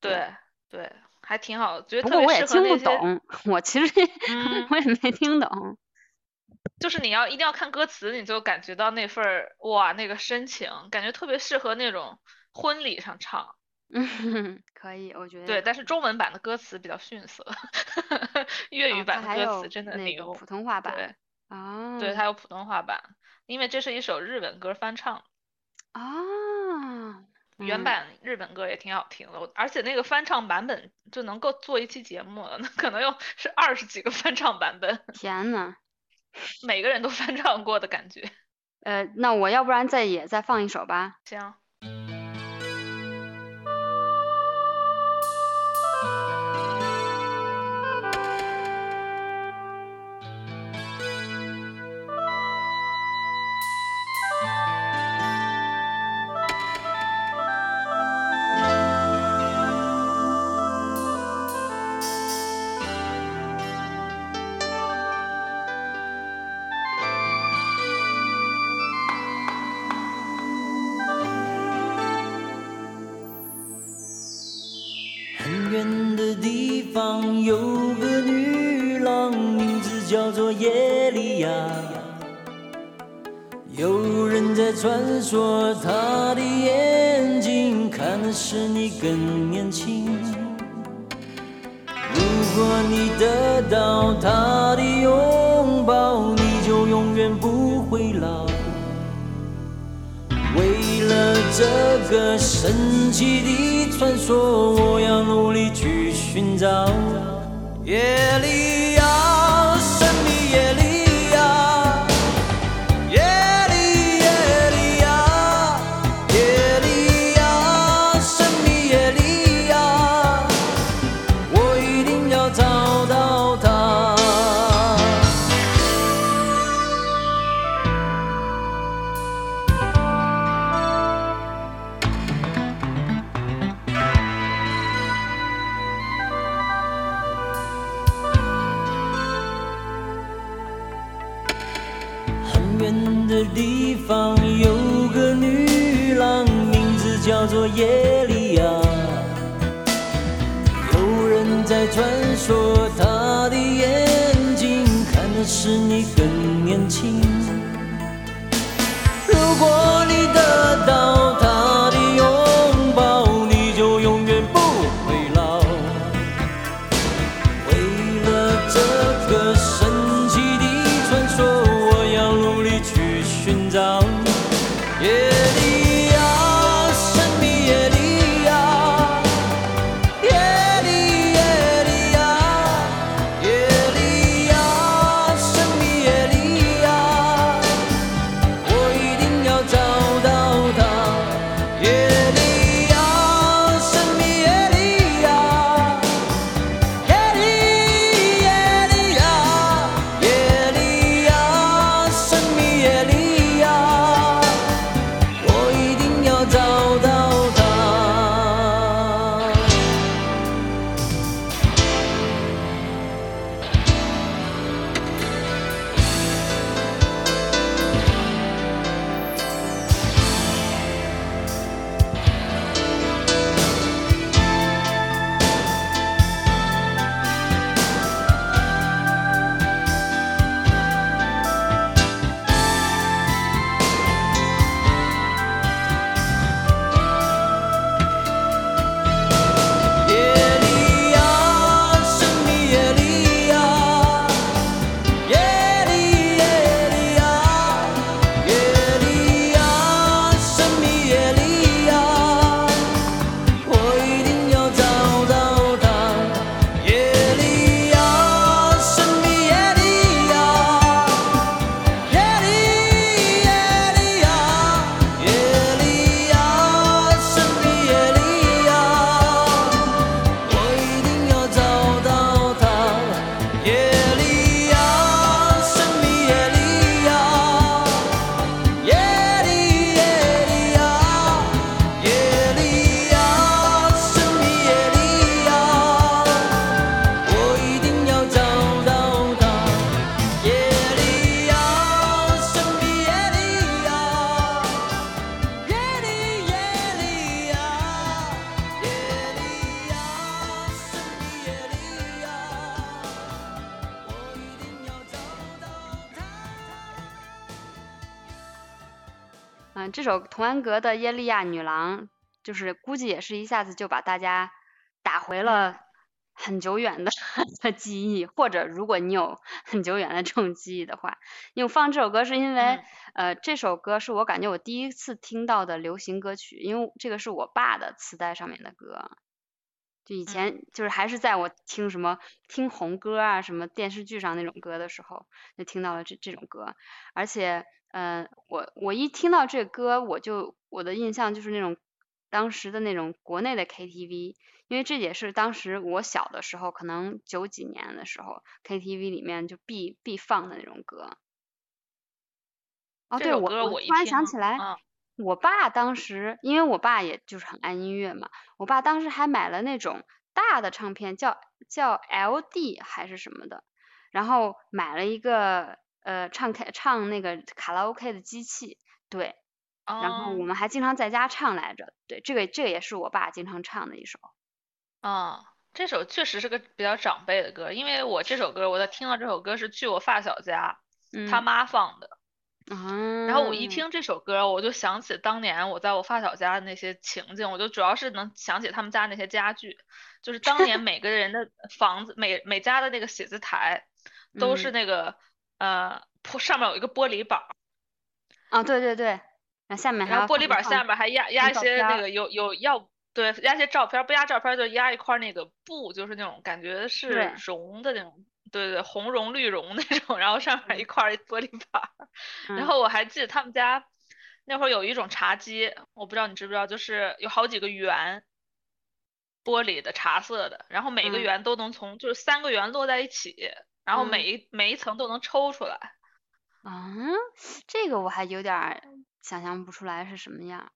S3: 对
S4: 对对，还挺好，觉得特别适合那些，
S3: 听不懂，我其实
S4: 嗯，
S3: 我也没听懂。
S4: 就是你要一定要看歌词，你就感觉到那份儿哇，那个深情，感觉特别适合那种婚礼上唱。
S3: 嗯，可以，我觉得
S4: 对，但。是中文版的歌词比较逊色，粤语版的歌词真的牛。
S3: 那个普通话版。
S4: 对
S3: 哦
S4: 对，它有普通话版，因为这是一首日本歌翻唱，
S3: 啊，
S4: 原
S3: 嗯，
S4: 版日本歌也挺好听的，我而且那个翻唱版本就能够做一期节目了，那可能又是二十几个翻唱版本，
S3: 天呐，
S4: 每个人都翻唱过的感觉。
S3: 呃，那我要不然再也再放一首吧。
S4: 行。
S3: 格的《耶利亚女郎》，就是估计也是一下子就把大家打回了很久远的 的记忆，或者如果你有 很久远的这种记忆的话，因为我放这首歌是因为，
S4: 嗯。
S3: 呃，这首歌是我感觉我第一次听到的流行歌曲，因为这个是我爸的磁带上面的歌。就以前就是还是在我听什么听红歌啊，什么电视剧上那种歌的时候，就听到了这这种歌，而且，嗯、我我一听到这歌，我就我的印象就是那种当时的那种国内的 KTV，因为这也是当时我小的时候，可能九几年的时候 KTV 里面就必必放的那种歌。哦，对，我
S4: 我
S3: 突然想起来，
S4: 嗯
S3: 我爸当时，因为我爸也就是很爱音乐嘛，我爸当时还买了那种大的唱片，叫叫 LD 还是什么的，然后买了一个呃唱 K 唱那个卡拉 OK 的机器，对，然后我
S4: 哦。
S3: 们还经常在家唱来着，对，这个这个也是我爸经常唱的一首。
S4: 啊，这首确实是个比较长辈的歌，因为我这首歌，我在听到这首歌是去我发小家，他
S3: 嗯。
S4: 妈放的。
S3: 嗯，
S4: 然后我一。听这首歌，我就想起当年我在我发小家的那些情景，我就主要是能想起他们家那些家具，就是当年每个人的房子，每每家的那个写字台都是
S3: 嗯。
S4: 那个呃，铺上面有一个玻璃板儿，
S3: 啊，对对对，然后下面还
S4: 然后玻璃板儿下面还压压一些那个有有要对压一些照片儿，不压照片儿就压一块儿那个布，就是那种感觉是绒的那种，对对对，红绒绿绒那种，然后上面一块儿玻璃板儿。然
S3: 嗯
S4: 后我还记得他们家那会儿有一种茶几，我不知道你知不知道，就是有好几个圆，玻璃的茶色的，然后每个
S3: 嗯
S4: 圆都能从就是三个圆摞在一起，然后
S3: 嗯
S4: 每一每一层都能抽出来。
S3: 啊，这个我还有点想象不出来是什么样。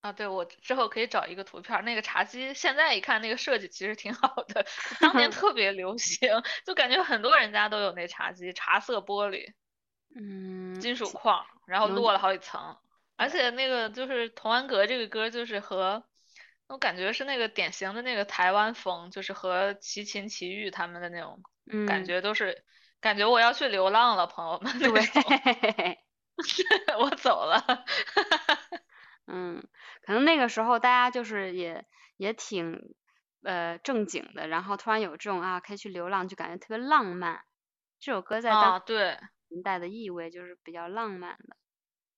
S4: 啊，对，我之后可以找一个图片，那个茶几现在一看那个设计其实挺好的，当年 特别流行，就感觉很多人家都有那茶几，茶色玻璃。
S3: 嗯，
S4: 金属框，然后
S3: 有
S4: 摞了好几层，而且那个就是《童安格》这个歌，就是和我感觉是那个典型的那个台湾风，就是和齐秦、齐豫他们的那种感
S3: 嗯
S4: 觉都是，感觉我要去流浪了，朋友们
S3: 对，
S4: 我走了，
S3: 嗯，可能那个时候大家就是也也挺呃正经的，然后突然有这种啊可以去流浪，就感觉特别浪漫。这首歌在
S4: 啊，
S3: 当
S4: 对，
S3: 年代的意味就是比较浪漫的。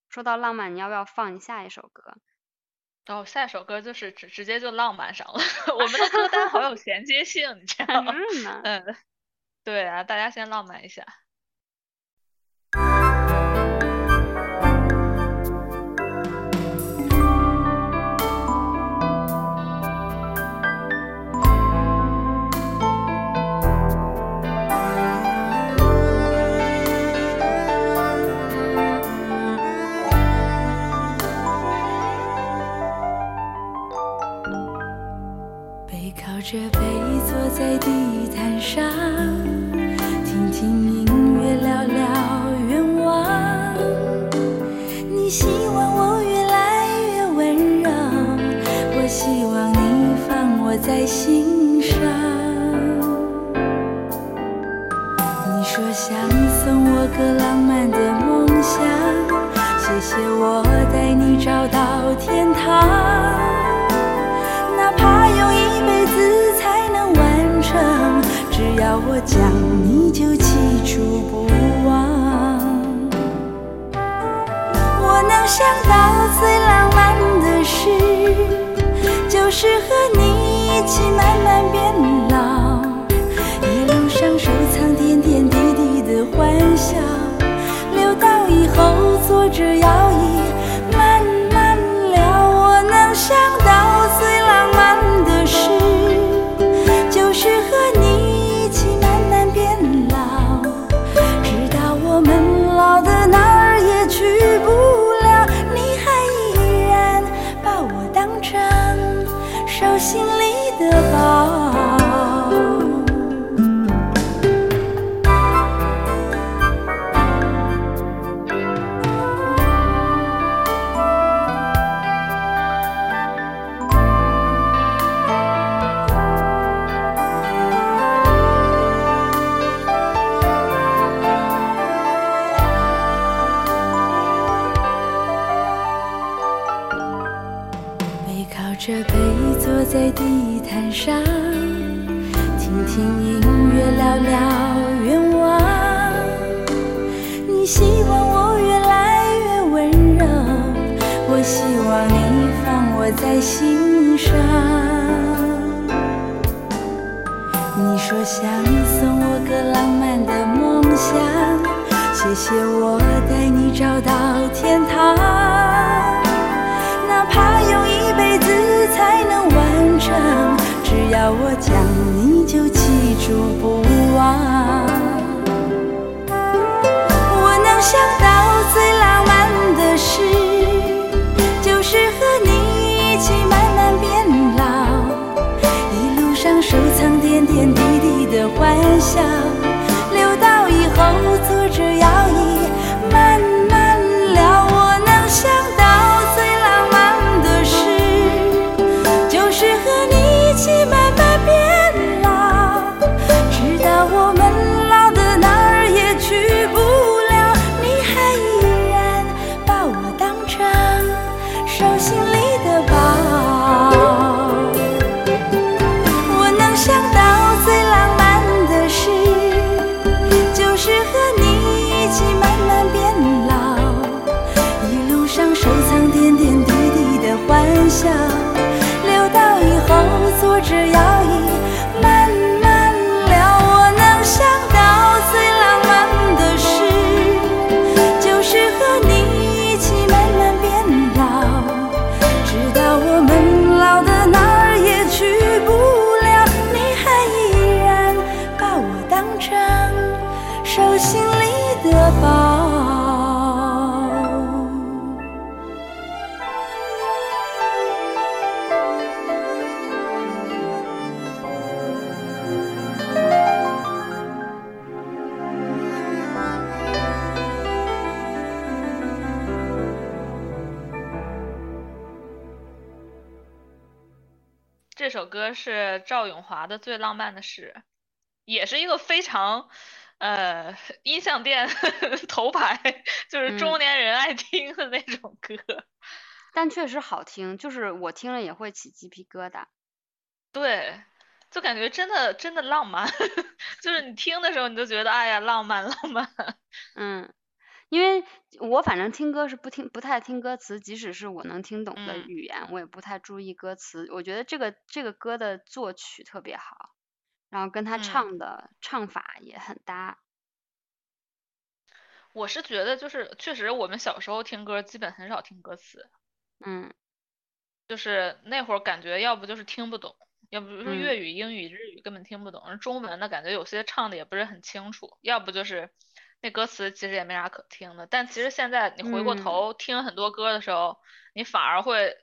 S3: 说到浪漫，你要不要放你下一首歌？
S4: 然后下一首歌就是直直接就浪漫上了，我们的歌单好有衔接性，你知道吗？嗯，对啊，大家先浪漫一下。
S5: 背靠着背坐在地毯上，在心上。你说想送我个浪漫的梦想，谢谢我带你找到天堂。哪怕用一辈子才能完成，只要我讲，你就记住不忘。我能想到最浪漫的事，就是和你
S7: 只要
S4: 谢赵咏华的《最浪漫的事》，也是一个非常呃音像店 头牌，就是中
S3: 嗯
S4: 年人爱听的那种歌。
S3: 但确实好听，就是我听了也会起鸡皮疙瘩。
S4: 对，就感觉真的真的浪漫，就是你听的时候你就觉得哎呀浪漫浪漫。
S3: 嗯，因为我反正听歌是不听不太听歌词，即使是我能听懂的
S4: 嗯
S3: 语言，我也不太注意歌词。我觉得这个这个歌的作曲特别好，然后跟他
S4: 嗯
S3: 唱的唱法也很搭。
S4: 我是觉得就是确实我们小时候听歌基本很少听歌词，
S3: 嗯
S4: 就是那会儿感觉要不就是听不懂，要不就是
S3: 嗯
S4: 粤语、英语、日语根本听不懂，而中文的感觉有些唱的也不是很清楚，要不就是那歌词其实也没啥可听的。但其实现在你回过
S3: 嗯
S4: 头听很多歌的时候，你反而会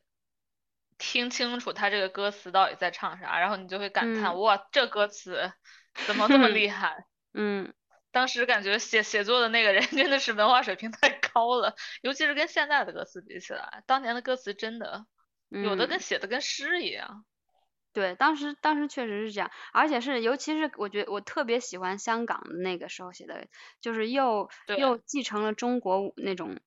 S4: 听清楚他这个歌词到底在唱啥，然后你就会感叹
S3: 嗯
S4: 哇，这歌词怎么这么厉 害？
S3: 嗯
S4: 当时感觉写写作的那个人真的是文化水平太高了，尤其是跟现在的歌词比起来，当年的歌词真的有的跟
S3: 嗯
S4: 写的跟诗一样。
S3: 对，当时当时确实是这样，而且是尤其是我觉得我特别喜欢香港的那个时候写的，就是又
S4: 对。
S3: 又继承了中国那种，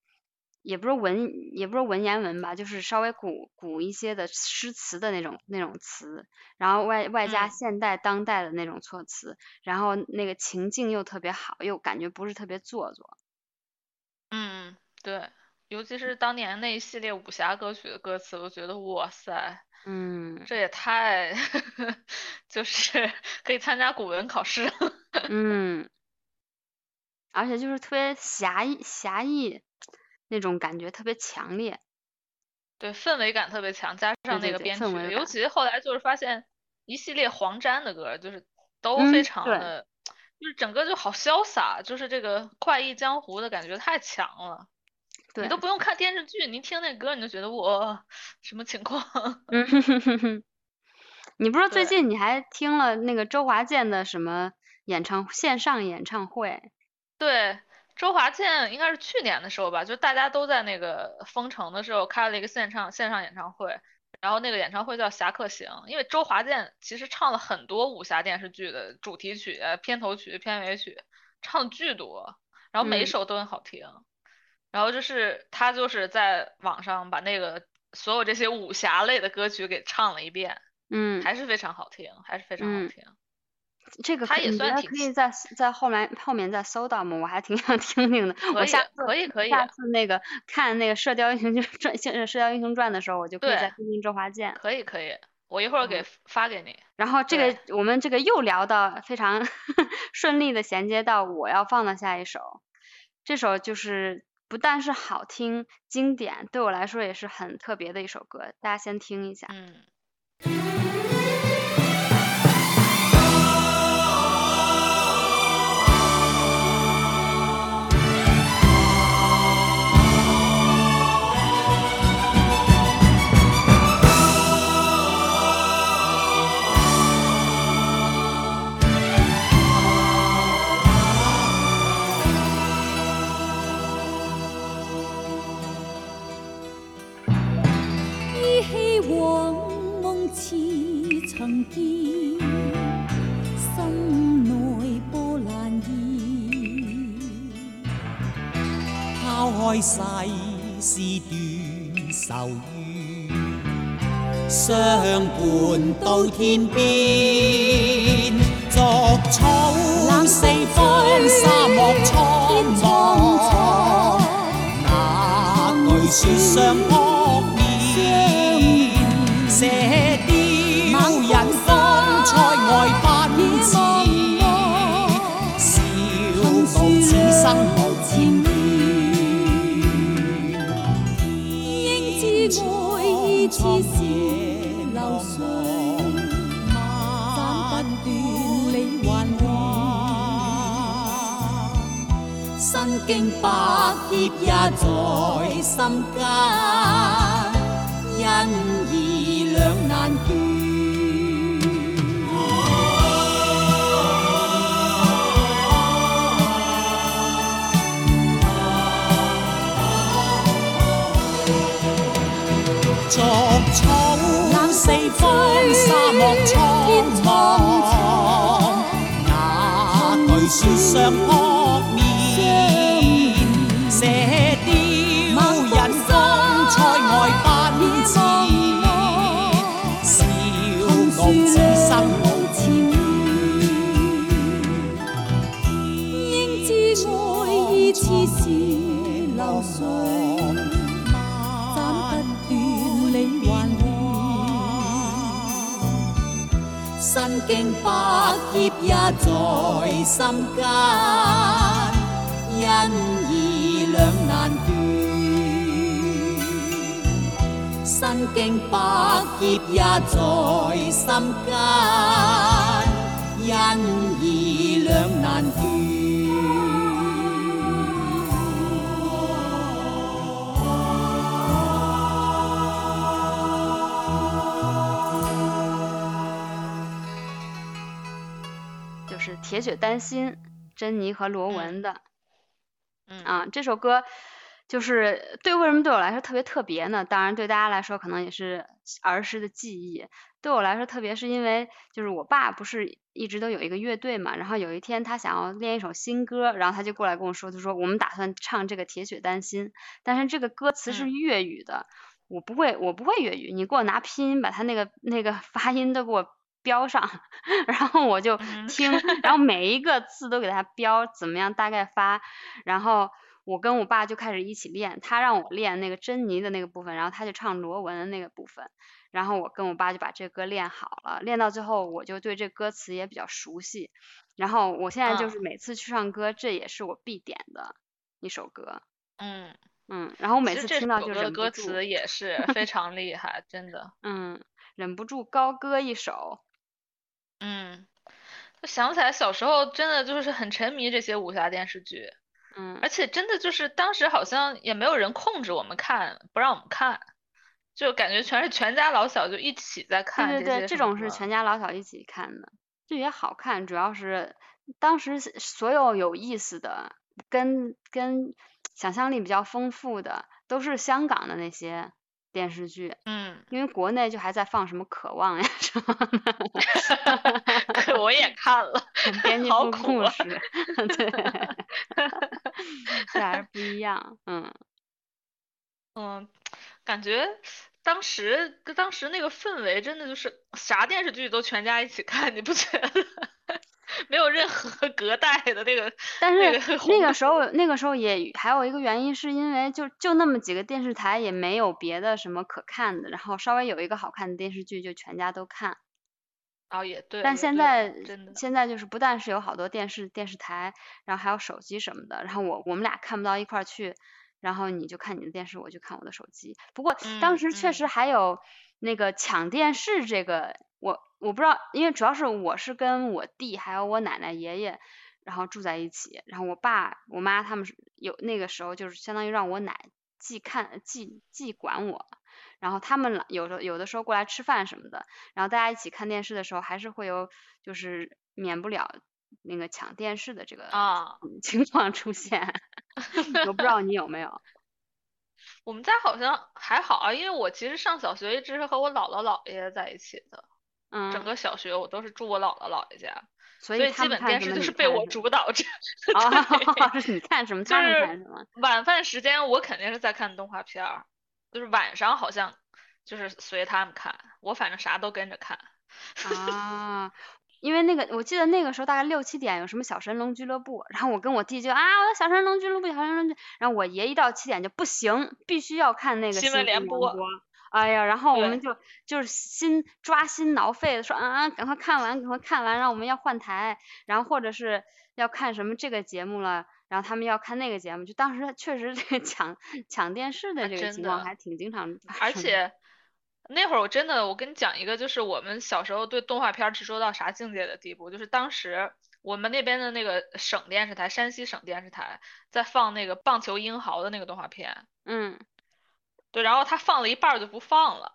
S3: 也不是文也不是文言文吧，就是稍微古古一些的诗词的那种那种词，然后外外加
S4: 嗯。
S3: 现代当代的那种措辞，然后那个情境又特别好，又感觉不是特别做作。
S4: 嗯，对，尤其是当年那一系列武侠歌曲的歌词，我觉得哇塞，
S3: 嗯
S4: 这也太 就是可以参加古文考试了。
S3: 嗯，而且就是特别侠义侠义那种感觉特别强烈。
S4: 对，氛围感特别强，加上那个编曲，尤其后来就是发现一系列黄沾的歌，就是都
S3: 嗯
S4: 非常
S3: 对
S4: 的，就是整个就好潇洒，就是这个快意江湖的感觉太强了。
S3: 对，
S4: 你都不用看电视剧，你听那歌你就觉得我什么情况？
S3: 嗯哼哼哼哼，你不是最近你还听了那个周华健的什么演唱线上演唱会？
S4: 对，周华健应该是去年的时候吧，就大家都在那个封城的时候开了一个线上线上演唱会，然后那个演唱会叫《侠客行》，因为周华健其实唱了很多武侠电视剧的主题曲、片头曲、片尾曲，唱巨多，然后每一
S3: 嗯
S4: 首都很好听。然后就是他就是在网上把那个所有这些武侠类的歌曲给唱了一遍，
S3: 嗯，
S4: 还是非常好听，还是非常好
S3: 嗯
S4: 听。
S3: 这个
S4: 他也
S3: 可你觉
S4: 算挺
S3: 可以在在后面后面再搜到吗？我还挺想听听的。
S4: 可以
S3: 我下次
S4: 可以可以
S3: 下次那个看那个《射雕英雄传》《射雕英雄传》的时候，我就可以听听周华健。
S4: 可以可以，我一会儿给
S3: 嗯
S4: 发给你。
S3: 然后这个我们这个又聊到非常 顺利的衔接到我要放的下一首，这首就是不但是好听经典，对我来说也是很特别的一首歌，大家先听一下。
S5: 曾見，心內波瀾現。
S8: 拋開世事斷愁怨，相伴到天邊。逐草四方，沙漠蒼茫。那句說相撲面，
S5: 似是流水，斩不断你还乱。
S8: 身经百劫也在心间。因，四方，沙漠苍茫。那句說相撲經百劫也在心間，因義兩難斷。身經百劫也在心間，因義兩難斷。
S3: 铁血丹心》，珍妮和罗文的。
S4: 嗯
S3: 啊，这首歌就是对为什么对我来说特别特别呢？当然对大家来说可能也是儿时的记忆。对我来说特别是因为就是我爸不是一直都有一个乐队嘛，然后有一天他想要练一首新歌，然后他就过来跟我说，他说我们打算唱这个《铁血丹心》，但是这个歌词是
S4: 嗯
S3: 粤语的，我不会，我不会粤语，你给我拿拼音把他那个那个发音都给我标上，然后我就
S4: 嗯
S3: 听，然后每一个字都给它标怎么样大概发，然后我跟我爸就开始一起练，他让我练那个珍妮的那个部分，然后他就唱罗文的那个部分，然后我跟我爸就把这歌练好了，练到最后我就对这歌词也比较熟悉，然后我现在就
S4: 嗯
S3: 是每次去唱歌，这也是我必点的一首歌，
S4: 嗯，
S3: 嗯，然后我每次听到
S4: 首歌的歌
S3: 就忍不住，
S4: 词也是非 常厉害，真的。
S3: 嗯，忍不住高歌一首，
S4: 嗯，就想起来小时候真的就是很沉迷这些武侠电视剧，
S3: 嗯
S4: 而且真的就是当时好像也没有人控制我们看，不让我们看，就感觉全是全家老小就一起在看
S3: 对对对，这种是全家老小一起看的，这也好看，主要是当时所有有意思的，跟跟想象力比较丰富的，都是香港的那些电视剧，
S4: 嗯，
S3: 因为国内就还在放什么《渴望》呀什么的，
S4: 可我也看了，
S3: 编 辑部故事，对，这还是不一样，嗯。
S4: 嗯，感觉当时跟当时那个氛围真的就是啥电视剧都全家一起看，你不觉得？没有任何隔代的那个
S3: 但是
S4: 那个
S3: 时候那个时候也还有一个原因，是因为就就那么几个电视台，也没有别的什么可看的，然后稍微有一个好看的电视剧，就全家都看。
S4: 哦也对，
S3: 但现在现在就是不但是有好多电视电视台，然后还有手机什么的，然后我我们俩看不到一块儿去，然后你就看你的电视，我就看我的手机。不过当
S4: 嗯
S3: 时确实
S4: 嗯
S3: 还有那个抢电视这个，我我不知道，因为主要是我是跟我弟还有我奶奶爷爷，然后住在一起，然后我爸我妈他们是有那个时候就是相当于让我奶既看既既管我。然后他们来有的有的时候过来吃饭什么的，然后大家一起看电视的时候，还是会有就是免不了那个抢电视的这个 情况出现。我不知道你有没有？
S4: 我们家好像还好啊，因为我其实上小学一直是和我姥姥姥爷在一起的，整
S3: 嗯，
S4: 个小学我都是住我姥姥姥爷家，
S3: 所
S4: 所以基本电视就是被我主导着。
S3: 你看什么，他们
S4: 就是
S3: 看什么。
S4: 晚饭时间我肯定是在看动画片儿，就是晚上好像就是随他们看，我反正啥都跟着看。
S3: 啊，因为那个我记得那个时候大概六七点有什么小神龙俱乐部，然后我跟我弟就啊，我要小神龙俱乐部，小神龙俱，然后我爷一到七点就不行，必须要看那个
S4: 新
S3: 闻联
S4: 播
S3: 哎呀，然后我们就就是心抓心挠肺的说啊啊，赶快看完，赶快看完，然后我们要换台，然后或者是要看什么这个节目了，然后他们要看那个节目，就当时确实这个抢抢电视的这个情况还挺经常
S4: 而且那会儿我真的，我跟你讲一个，就是我们小时候对动画片执着到啥境界的地步，就是当时我们那边的那个省电视台，山西省电视台在放那个棒球英豪的那个动画片，
S3: 嗯，
S4: 对，然后他放了一半儿就不放了。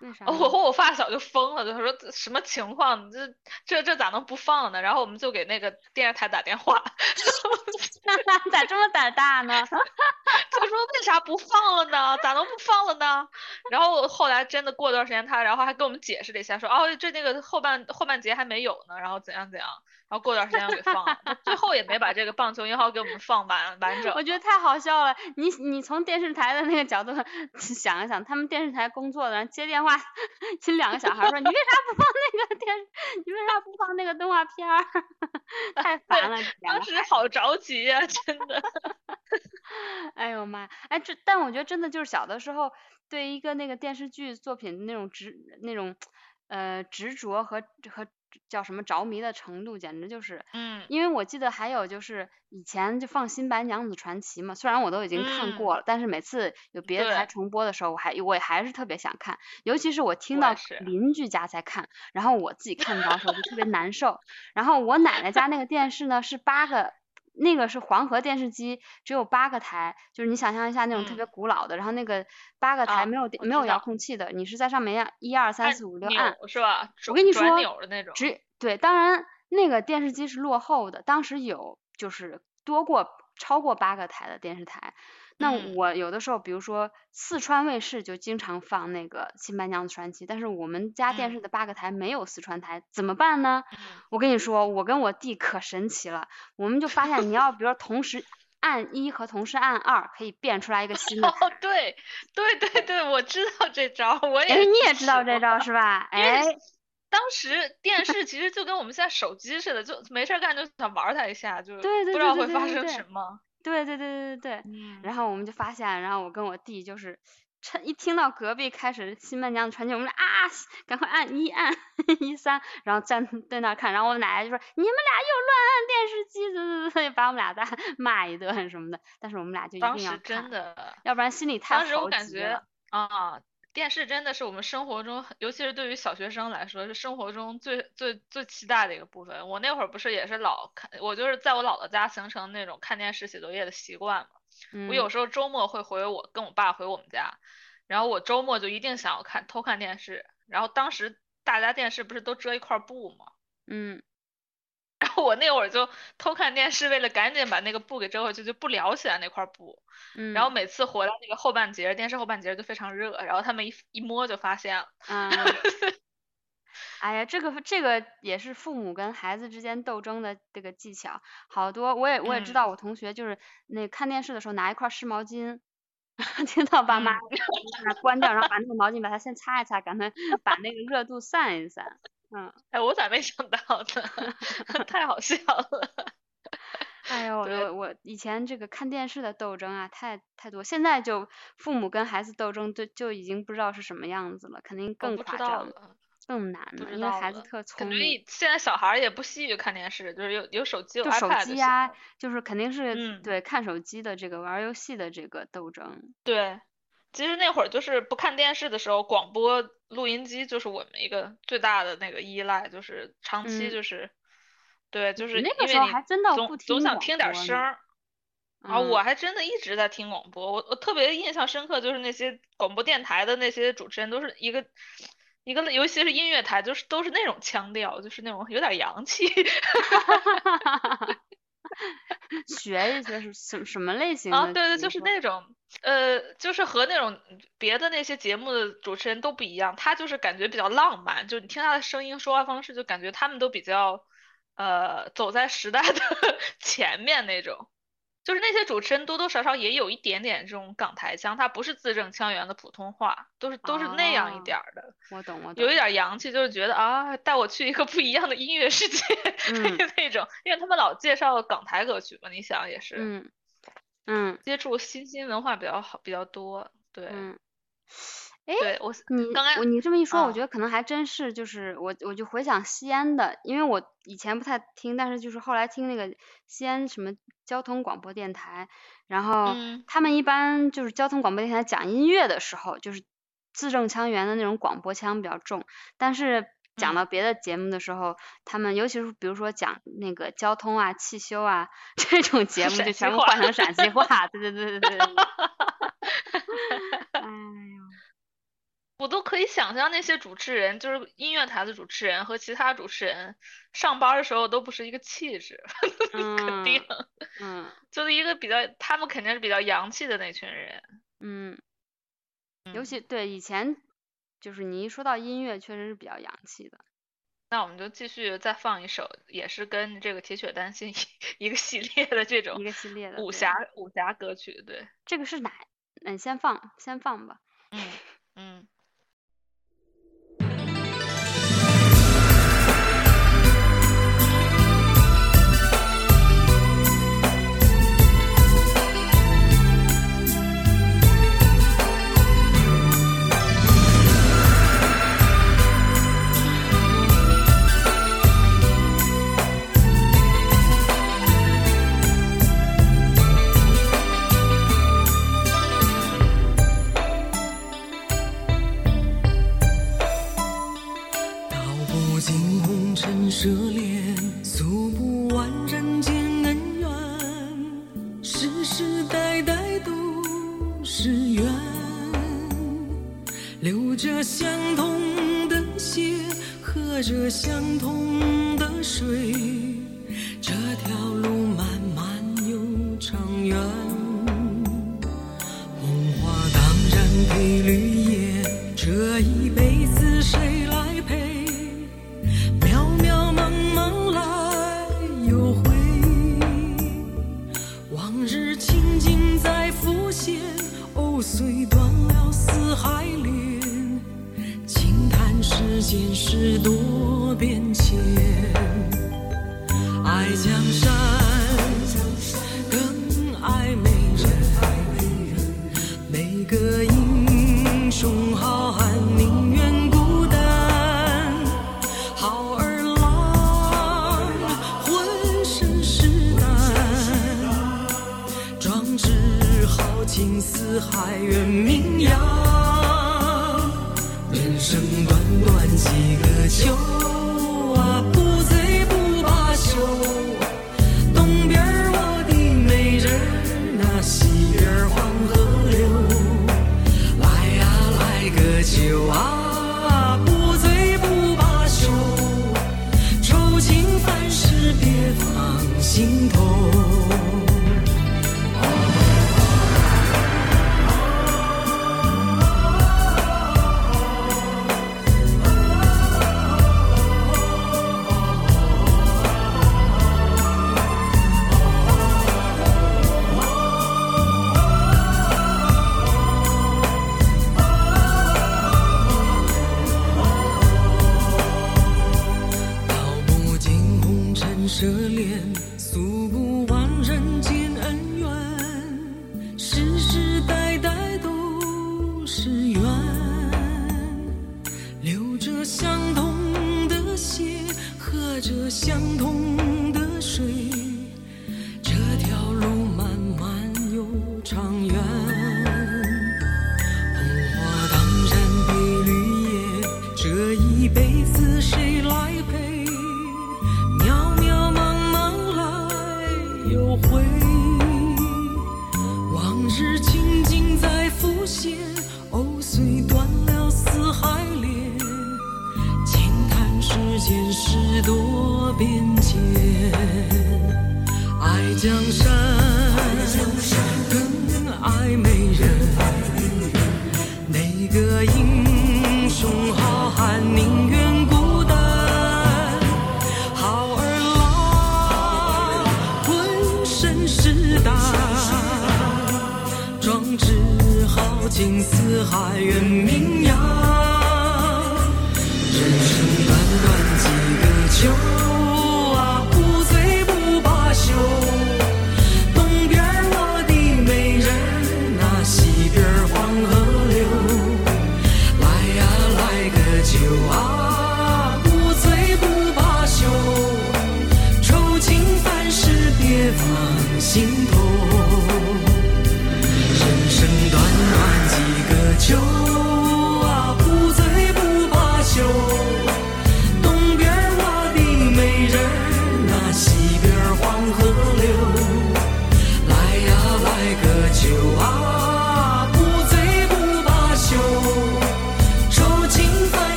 S3: 为啥？
S4: 我和我发小就疯了，就说这什么情况？你这这这咋能不放呢？然后我们就给那个电视台打电话，
S3: 咋这么胆大呢？
S4: 他说为啥不放了呢？咋能不放了呢？然后后来真的过段时间，他然后还跟我们解释了一下，说哦这那个后半后半节还没有呢，然后怎样怎样，然后过段时间又给放了，最后也没把这个棒球一号给我们放完完整。
S3: 我觉得太好笑了。你你从电视台的那个角度 想一想，他们电视台工作的人接电话，亲两个小孩说你为啥不放那个电视？你为啥不放那个动画片儿？太烦了，
S4: 当时好着急呀、真的。
S3: 哎呦妈！哎，这但我觉得真的就是小的时候对一个那个电视剧作品那种执那种呃执着和和叫什么着迷的程度，简直就是，
S4: 嗯。
S3: 因为我记得还有就是以前就放《新白娘子传奇》嘛，虽然我都已经看过
S4: 嗯
S3: 了，但是每次有别的台重播的时候，我还我也还是特别想看，尤其是我听到邻居家在看，然后我自己看不着的时候就特别难受。然后我奶奶家那个电视呢是八个，那个是黄河电视机，只有八个台，就是你想象一下那种特别
S4: 嗯
S3: 古老的，然后那个八个台
S4: 啊
S3: 没有电没有遥控器的，你是在上面要一二三四五六按。
S4: 是吧？
S3: 我跟你说
S4: 钮的那种。
S3: 只对，当然那个电视机是落后的，当时有就是多过超过八个台的电视台。那
S4: 嗯
S3: 我有的时候，比如说四川卫视就经常放那个《新白娘子传奇》，但是我们家电
S4: 嗯
S3: 视的八个台没有四川台，怎么办呢？
S4: 嗯
S3: 我跟你说，我跟我弟可神奇了，我们就发现你要比如说同时按一和同时按二，可以变出来一个新的台。
S4: 哦，对对对对，我知道这招，我也
S3: 哎，你也知道这招是吧？哎，
S4: 当时电视其实就跟我们现在手机似的，就没事儿干就想玩儿它一下，就不知道会发生什么。
S3: 对对对对对对。
S4: 嗯，
S3: 然后我们就发现，然后我跟我弟就是，趁一听到隔壁开始《新白娘子传奇》，我们俩啊，赶快按一按 一三，然后站在那看，然后我奶奶就说你们俩又乱按电视机，怎怎怎，把我们俩再 骂一顿什么的。但是我们俩就一定要看，
S4: 的，
S3: 要不然心里太
S4: 当时我感觉。啊，电视真的是我们生活中，尤其是对于小学生来说，是生活中最最最期待的一个部分。我那会儿不是也是老看，我就是在我姥姥家形成那种看电视写作业的习惯嘛。我有
S3: 嗯
S4: 时候周末会回我跟我爸回我们家，然后我周末就一定想要看偷看电视。然后当时大家电视不是都遮一块布吗？
S3: 嗯，
S4: 然后 我那会儿就偷看电视，为了赶紧把那个布给遮回去，就不撩起来那块布。
S3: 嗯，
S4: 然后每次回来那个后半截，电视后半截儿就非常热，然后他们一一摸就发现了。
S3: 嗯，哎呀，这个这个也是父母跟孩子之间斗争的这个技巧，好多我也我也知道，
S4: 嗯
S3: 我同学就是那看电视的时候拿一块湿毛巾，听到爸妈
S4: 嗯
S3: 把它关掉，然后把那个毛巾把它先擦一擦，赶快把那个热度散一散。嗯，
S4: 哎，我咋没想到呢？太好笑了。
S3: 哎呦，我我以前这个看电视的斗争啊，太太多，现在就父母跟孩子斗争，就就已经不知道是什么样子了，肯定更夸张，
S4: 了，
S3: 更难了，因为孩子特聪
S4: 感觉
S3: 明。
S4: 现在小孩儿也不稀于看电视，就是有有手机有
S3: 就手
S4: iPad 就行
S3: 机呀、就是肯定是、
S4: 嗯
S3: 对看手机的这个玩儿游戏的这个斗争。
S4: 对，其实那会儿就是不看电视的时候，广播录音机就是我们一个最大的那个依赖，就是长期
S3: 嗯
S4: 就是，对，就是
S3: 那个时候
S4: 因为你
S3: 还真的
S4: 总总想听点声儿。啊，我
S3: 嗯
S4: 还真的一直在听广播，我我特别印象深刻，就是那些广播电台的那些主持人都是一个一个，尤其是音乐台，就是都是那种腔调，就是那种有点洋气。
S3: 学一些是什什么类型
S4: 啊，对对，就是那种，呃，就是和那种别的那些节目的主持人都不一样，他就是感觉比较浪漫，就你听他的声音、说话方式，就感觉他们都比较，呃，走在时代的 前面那种。就是那些主持人多多少少也有一点点这种港台腔，他不是字正腔圆的普通话，都是都是那样一
S3: 哦
S4: 点儿的，
S3: 我懂我懂。
S4: 有一点儿洋气，就是觉得啊，带我去一个不一样的音乐世界
S3: 嗯
S4: 那种，因为他们老介绍港台歌曲嘛，你想也是。
S3: 嗯嗯
S4: 接触新兴文化比较好，比较多。对，
S3: 嗯。哎，
S4: 对我
S3: 你
S4: 刚才
S3: 你这么一说，我
S4: 啊
S3: 觉得可能还真是，就是我我就回想西安的，因为我以前不太听，但是就是后来听那个西安什么交通广播电台，然后
S4: 嗯。
S3: 他们一般就是交通广播电台讲音乐的时候，就是字正腔圆的那种广播腔比较重，但是讲
S4: 嗯。
S3: 到别的节目的时候，他们尤其是比如说讲那个交通啊、汽修啊这种节目，就全部换成。陕西话，对对对对对
S4: 我都可以想象那些主持人，就是音乐台的主持人和其他主持人上班的时候都不是一个气质，肯定
S3: 嗯嗯
S4: 就是一个比较，他们肯定是比较洋气的那群人。
S3: 嗯，尤
S4: 嗯
S3: 其对以前，就是你一说到音乐，确实是比较洋气的。
S4: 那我们就继续再放一首，也是跟这个铁血丹心一 一个系列的这种
S3: 一个系列的
S4: 武侠武侠歌曲，对，
S3: 这个是哪？嗯，先放先放吧。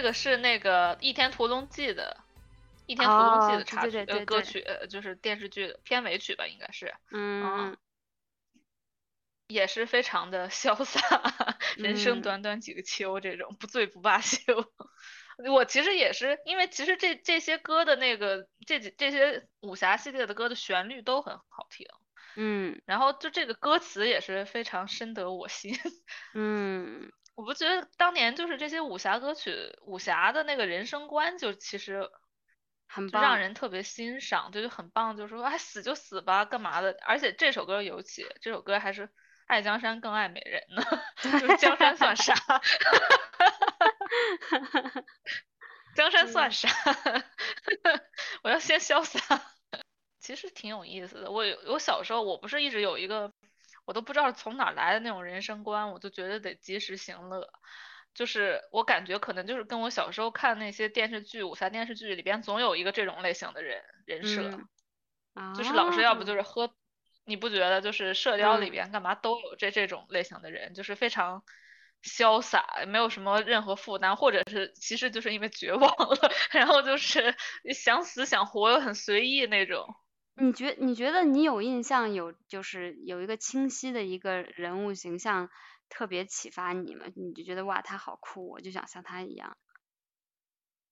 S6: 这个是那个《
S4: 倚天屠龙记》的《倚天屠龙记》
S3: 哦
S4: 的插曲，歌曲，呃就是电视剧的片尾曲吧，应该是，
S3: 嗯，
S4: 也是非常的潇洒，人生
S3: 嗯。
S4: 短短几个秋，这种不醉不罢休。我其实也是，因为其实这这些歌的那个这几这些武侠系列的歌的旋律都很好听，
S3: 嗯。
S4: 然后就这个歌词也是非常深得我心。
S3: 嗯
S4: 我不觉得当年就是这些武侠歌曲，武侠的那个人生观就其实
S3: 很棒，
S4: 让人特别欣赏，就就很棒，就说哎死就死吧，干嘛的？而且这首歌尤其，这首歌还是爱江山更爱美人呢，就是江山算啥？江山算啥？我要先潇洒。其实挺有意思的。我有我小时候我不是一直有一个，我都不知道从哪来的那种人生观，我就觉得得及时行乐。就是我感觉可能就是跟我小时候看那些电视剧、武侠电视剧里边总有一个这种类型的人人设，
S3: 嗯
S4: 就是老师要不
S3: 啊
S4: 就是喝，你不觉得就是射雕里
S3: 嗯
S4: 边干嘛都有这这种类型的人，就是非常潇洒，没有什么任何负担，或者是其实就是因为绝望了，然后就是想死想活又很随意那种。
S3: 你觉你觉得你有印象有就是有一个清晰的一个人物形象特别启发你吗？你就觉得哇他好酷，我就想像他一样。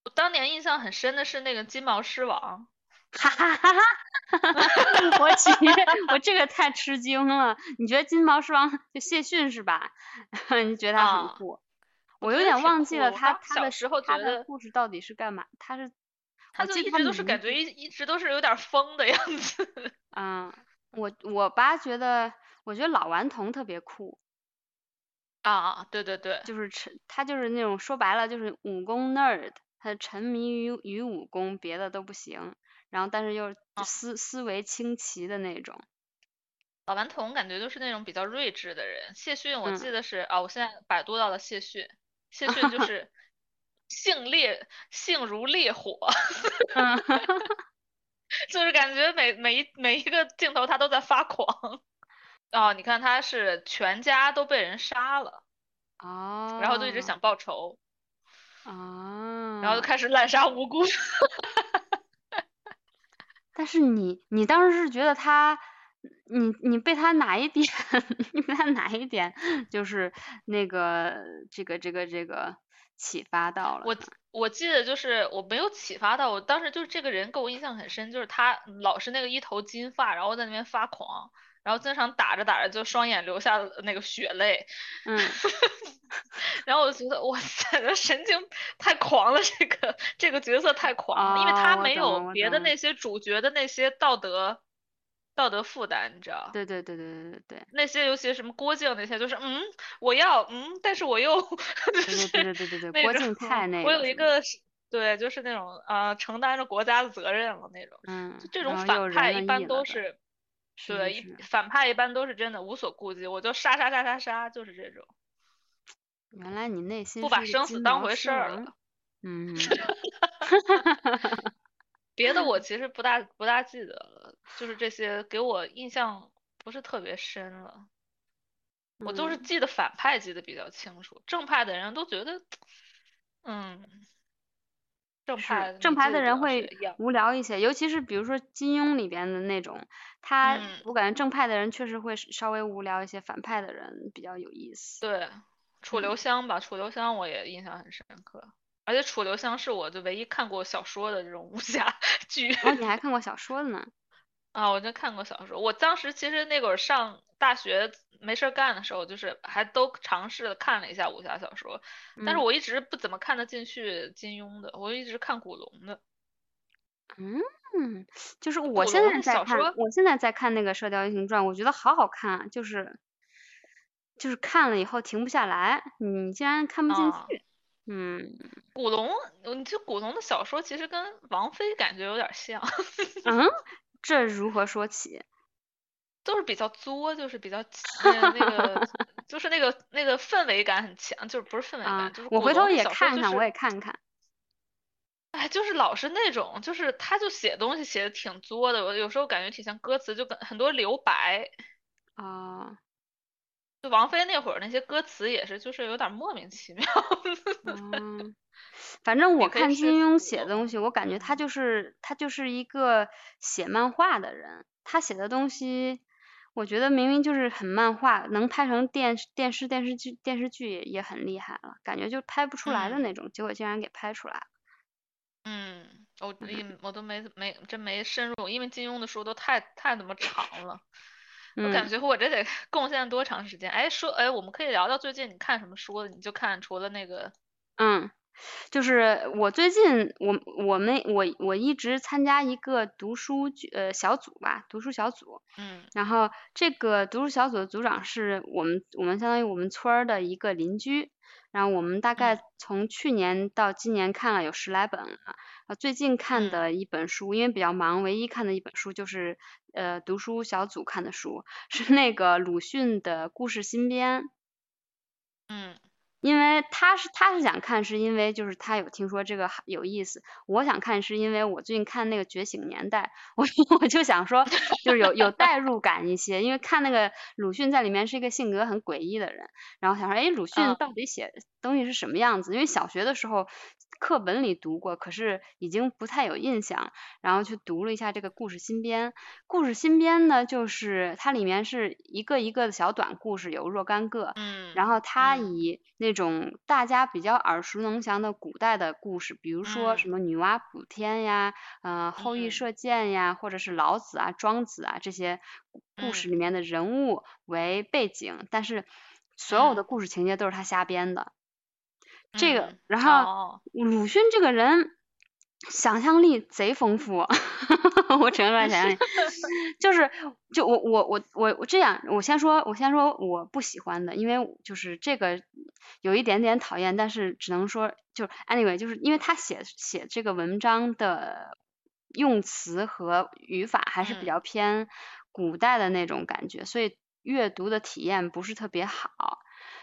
S4: 我当年印象很深的是那个金毛狮王，
S3: 哈 哈哈哈哈！我去，我这个太吃惊了。你觉得金毛狮王就谢逊是吧？你觉得他很
S4: 啊
S3: 酷？我有点忘记了他他的
S4: 时候觉得
S3: 他的故事到底是干嘛？他是
S4: 他一直都是感觉一一直都是有点疯的样子。
S3: 嗯，我我爸觉得，我觉得老顽童特别酷，
S4: 啊，对对对，
S3: 就是沉，他就是那种说白了就是武功 nerd，他沉迷于于武功，别的都不行，然后但是又
S4: 啊
S3: 思思维清奇的那种。
S4: 老顽童感觉就是那种比较睿智的人。谢逊我
S3: 嗯
S4: 记得是啊，我现在百度到了谢逊，谢逊就 是性烈，性如烈火，
S3: 嗯，
S4: 就是感觉每每一每一个镜头他都在发狂。哦，你看他是全家都被人杀了，
S3: 哦，
S4: 然后就一直想报仇，
S3: 啊，
S4: 然后就开始滥杀无辜。
S3: 但是你你当时是觉得他，你你被他哪一点，你被他哪一点就是那个这个这个这个启发到了
S4: 我？我记得就是我没有启发到，我当时就是这个人给我印象很深，就是他老是那个一头金发，然后在那边发狂，然后经常打着打着就双眼流下了那个血泪，
S3: 嗯，
S4: 然后我就觉得哇塞，这神经太狂了，这个这个角色太狂了，因为
S3: 哦
S4: 他没有别的那些主角的那些道德道德负担，你知道？
S3: 对对对对对对对
S4: 那些尤其什么郭靖那些，就是嗯，我要嗯，但是我又就
S3: 对
S4: 是
S3: 对对对对对，
S4: 那
S3: 郭靖太那个
S4: 我有一
S3: 个
S4: 对，就是那种呃承担着国家的责任了那种。
S3: 嗯
S4: 就，这种反派一般都是，
S3: 是
S4: 对，反派一般都是真的无所顾忌，我就杀杀杀杀杀，就是这种，
S3: 原来你内心
S4: 不把生死当回事儿了。
S3: 嗯
S4: 别的我其实不大不大记得了，就是这些给我印象不是特别深了。我就是
S3: 嗯
S4: 记得反派记得比较清楚，正派的人都觉得，嗯，正派
S3: 正派的人会。无聊一些，尤其是比如说金庸里边的那种，他
S4: 嗯
S3: 我感觉正派的人确实会稍微无聊一些，反派的人比较有意思。
S4: 对，楚留香吧，楚留香我也印象很深刻，而且楚留香是我就唯一看过小说的这种武侠 剧。
S3: 哦，你还看过小说的呢？
S4: 啊，我就看过小说。我当时其实那会儿上大学没事儿干的时候，就是还都尝试了看了一下武侠小说，但是
S3: 嗯
S4: 我一直不怎么看得进去金庸的，我一直看古龙的。
S3: 嗯，就是我现在在看，我现在在看那个《射雕英雄传》，我觉得好好看啊，就是就是看了以后停不下来，你竟然看不进
S4: 啊
S3: 去。嗯
S4: 古龙，你这古龙的小说其实跟王菲感觉有点像，
S3: 嗯，这如何说起？
S4: 都是比较作，就是比较那那个，就是那个那个氛围感很强，就是不是氛围
S3: 啊
S4: 感，就是，
S3: 我回头也看看，我
S4: 就是
S3: 也看看。
S4: 哎，就是老是那种，就是他就写东西写的挺作的，我有时候感觉挺像歌词，就跟很多留白。
S3: 啊，
S4: 就王菲那会儿那些歌词也是，就是有点莫名其妙。
S3: 嗯，反正 我看金庸写的东西，我感觉他
S4: 嗯
S3: 就是他就是一个写漫画的人，他写的东西，我觉得明明就是很漫画，能拍成电视电视电视剧电视剧也也很厉害了，感觉就拍不出来的
S4: 嗯
S3: 那种，结果竟然给拍出来了。
S4: 嗯，我一我都没没真没深入，因为金庸的书都太太他妈长了，我感
S3: 嗯，
S4: 觉我这得 贡献多长时间？哎，说哎，我们可以聊聊最近你看什么书了？你就看除了那个，
S3: 嗯，就是我最近我我们我我一直参加一个读书呃小组吧，读书小组。
S4: 嗯
S3: 然后这个读书小组的组长是我们我们相当于我们村儿的一个邻居，然后我们大
S4: 嗯
S3: 概从去年到今年看了有十来本了。呃，最近看
S4: 嗯
S3: 的一本书，因为比较忙，唯一看的一本书就是呃读书小组看的书，是那个鲁迅的故事新编。
S4: 嗯
S3: 因为他是他是想看，是因为就是他有听说这个有意思。我想看是因为我最近看那个《觉醒年代》，我 我就想说，就是有有代入感一些，因为看那个鲁迅在里面是一个性格很诡异的人，然后想说，哎，鲁迅
S4: 嗯
S3: 到底写东西是什么样子？因为小学的时候课本里读过，可是已经不太有印象，然后去读了一下这个故事新编。故事新编呢，就是它里面是一个一个的小短故事，有若干个，
S4: 嗯，
S3: 然后他
S4: 嗯
S3: 以那种大家比较耳熟能详的古代的故事，比如说什
S4: 嗯。
S3: 么女娲补天呀，呃，后羿
S4: 嗯。
S3: 射箭呀，或者是老子啊、庄子啊这些故事里面的人物为背景，但是所有的
S4: 嗯。
S3: 故事情节都是他瞎编的。这个
S4: 嗯，
S3: 然后
S4: 哦。
S3: 鲁迅这个人想象力贼丰富，我只能说他想象，就是就我我我我我这样，我先说我先说我不喜欢的，因为就是这个有一点点讨厌，但是只能说就是 anyway，就是因为他写写这个文章的用词和语法还是比
S4: 嗯。
S3: 较偏古代的那种感觉，所以阅读的体验不是特别好。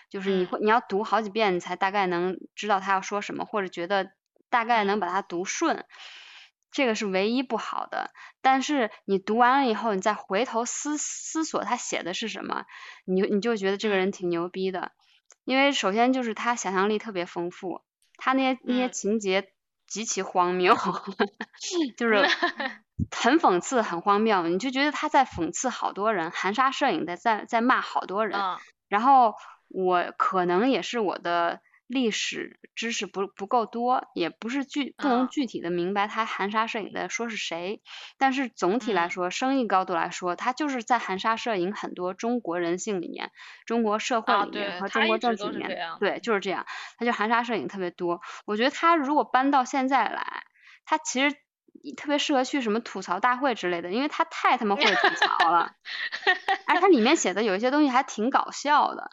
S3: 就是你
S4: 嗯。
S3: 会你要读好几遍，你才大概能知道他要说什么，或者觉得大概能
S4: 嗯。
S3: 把它读顺，这个是唯一不好的。但是你读完了以后，你再回头思思索他写的是什么，你你就觉得这个
S4: 嗯
S3: 人挺牛逼的。因为首先就是他想象力特别丰富，他那些那些
S4: 嗯
S3: 情节极其荒谬，就是 很讽刺，很荒谬，你就觉得他在讽刺好多人，含沙射影的在在骂好多人。
S4: 嗯
S3: 然后我可能也是我的历史知识不不够多，也不是具不能
S4: 嗯
S3: 具体的明白他含沙射影的说是谁，但是总体来
S4: 嗯
S3: 说，生意高度来说，他就是在含沙射影很多中国人性里面、中国社会
S4: 啊
S3: 里面和中国政治里面，对，就是这样，他就含沙射影特别多。我觉得他如果搬到现在来，他其实特别适合去什么吐槽大会之类的，因为他太他妈会吐槽了，而他里面写的有一些东西还挺搞笑的。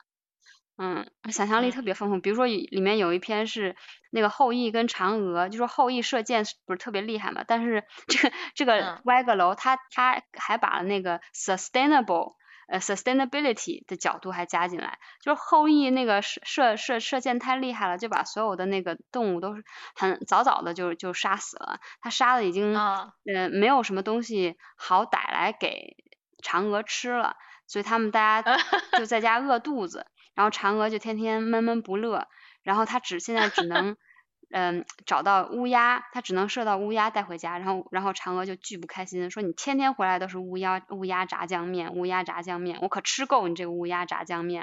S3: 嗯，想象力特别丰富。比如说里里面有一篇是那个后羿跟嫦娥，就说后羿射箭是不是特别厉害嘛？但是这个这个
S4: 嗯
S3: 歪个楼，他他还把那个 sustainable 呃 sustainability 的角度还加进来，就是后羿那个射射射射箭太厉害了，就把所有的那个动物都是很早早的就就杀死了，他杀的已经
S4: 啊
S3: 呃没有什么东西好歹来给嫦娥吃了，所以他们大家 就在家饿肚子。然后嫦娥就天天闷闷不乐，然后他只现在只能，嗯，找到乌鸦，他只能射到乌鸦带回家，然后然后嫦娥就巨不开心，说你天天回来都是乌鸦乌鸦炸酱面，乌鸦炸酱面，我可吃够你这个乌鸦炸酱面，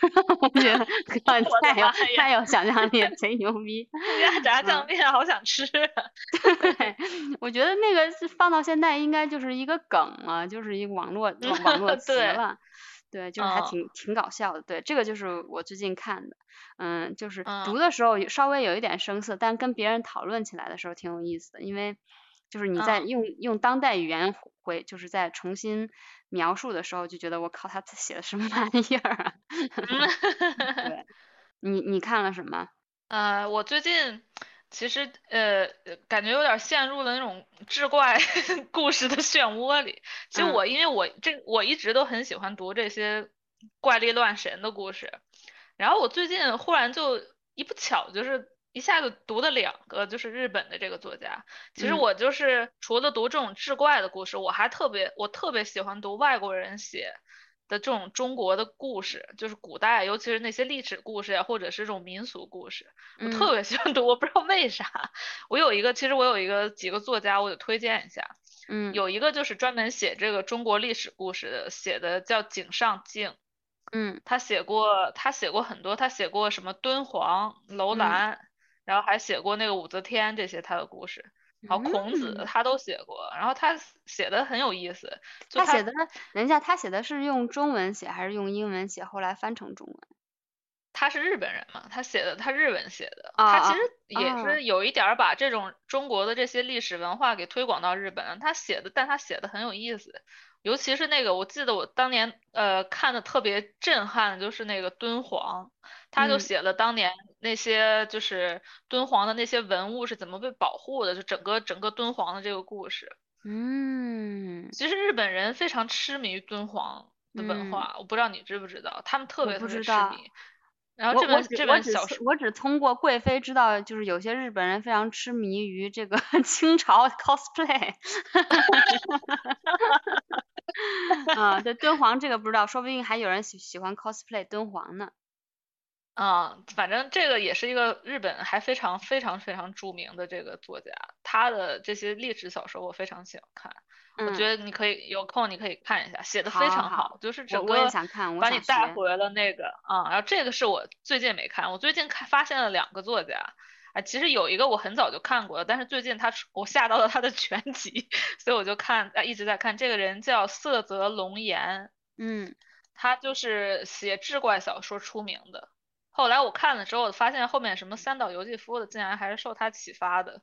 S3: 我觉得 太有太有想象力了，贼牛逼。
S4: 乌鸦炸酱面好想吃啊。
S3: 对，我觉得那个放到现在应该就是一个梗了，就是一个网络网网络词
S4: 对
S3: 了。对，就是还
S4: 嗯
S3: 挺挺搞笑的。对，这个就是我最近看的，嗯，就是
S4: 嗯
S3: 读的时候稍微有一点生涩，但跟别人讨论起来的时候挺有意思的，因为就是你在
S4: 嗯
S3: 用用当代语言回，就是在重新描述的时候，就觉得我靠，他写的什么玩意儿啊？对，你你看了什么？
S4: 呃，我最近其实呃呃感觉有点陷入了那种 志怪 故事的漩涡里。其实
S3: 嗯
S4: 我因为我这我一直都很喜欢读这些怪力乱神的故事，然后我最近忽然就一不巧就是一下子读了两个，就是日本的这个作家。其实
S3: 嗯
S4: 我就是除了读这种志怪的故事，我还特别我特别喜欢读外国人写。的这种中国的故事，就是古代，尤其是那些历史故事呀，或者是这种民俗故事，我特
S3: 嗯。
S4: 别喜欢读。我不知道为啥，我有一个，其实我有一个几个作家，我得推荐一下。
S3: 嗯。
S4: 有一个就是专门写这个中国历史故事的，写的叫井上靖，
S3: 嗯。
S4: 他写过他写过很多，他写过什么敦煌、楼
S3: 嗯。
S4: 兰，然后还写过那个武则天这些他的故事，然后孔子
S3: 嗯
S4: 他都写过，然后他写的很有意思，就
S3: 他写的，等一下，他写的是用中文写还是用英文写？后来翻成中文。
S4: 他是日本人嘛，他写的他日文写的，
S3: 啊
S4: 他其实也
S3: 啊
S4: 是有一点儿把这种中国的这些历史文化给推广到日本，他写的，但他写的很有意思，尤其是那个，我记得我当年呃看的特别震撼就是那个敦煌，他就
S3: 嗯
S4: 写了当年那些就是敦煌的那些文物是怎么被保护的，就整个整个敦煌的这个故事。
S3: 嗯，
S4: 其实日本人非常痴迷于敦煌的文
S3: 嗯
S4: 化，我不知道你知不知道，他们特别特别痴迷。然后这本这本小说，
S3: 我只通过贵妃知道，就是有些日本人非常痴迷于这个 清朝 cosplay。啊，对敦煌这个不知道，说不定还有人喜喜欢 cosplay 敦煌呢。
S4: 啊，反正这个也是一个日本还非常非常非常著名的这个作家，他的这些历史小说我非常喜欢看，我
S3: 嗯，
S4: 觉得你可以有空你可以看一下，写的非常
S3: 好
S4: 好，就是整个把你带。回了那个啊，然后这个是我最近没看，我最近看发现了两个作家。啊，其实有一个我很早就看过了，但是最近他出我下到了他的全集，所以我就看啊一直在看。这个人叫色泽龙岩，
S3: 嗯
S4: 他就是写志怪小说出名的。后来我看了之后，我发现后面什么三岛由纪夫的，竟然还是受他启发的。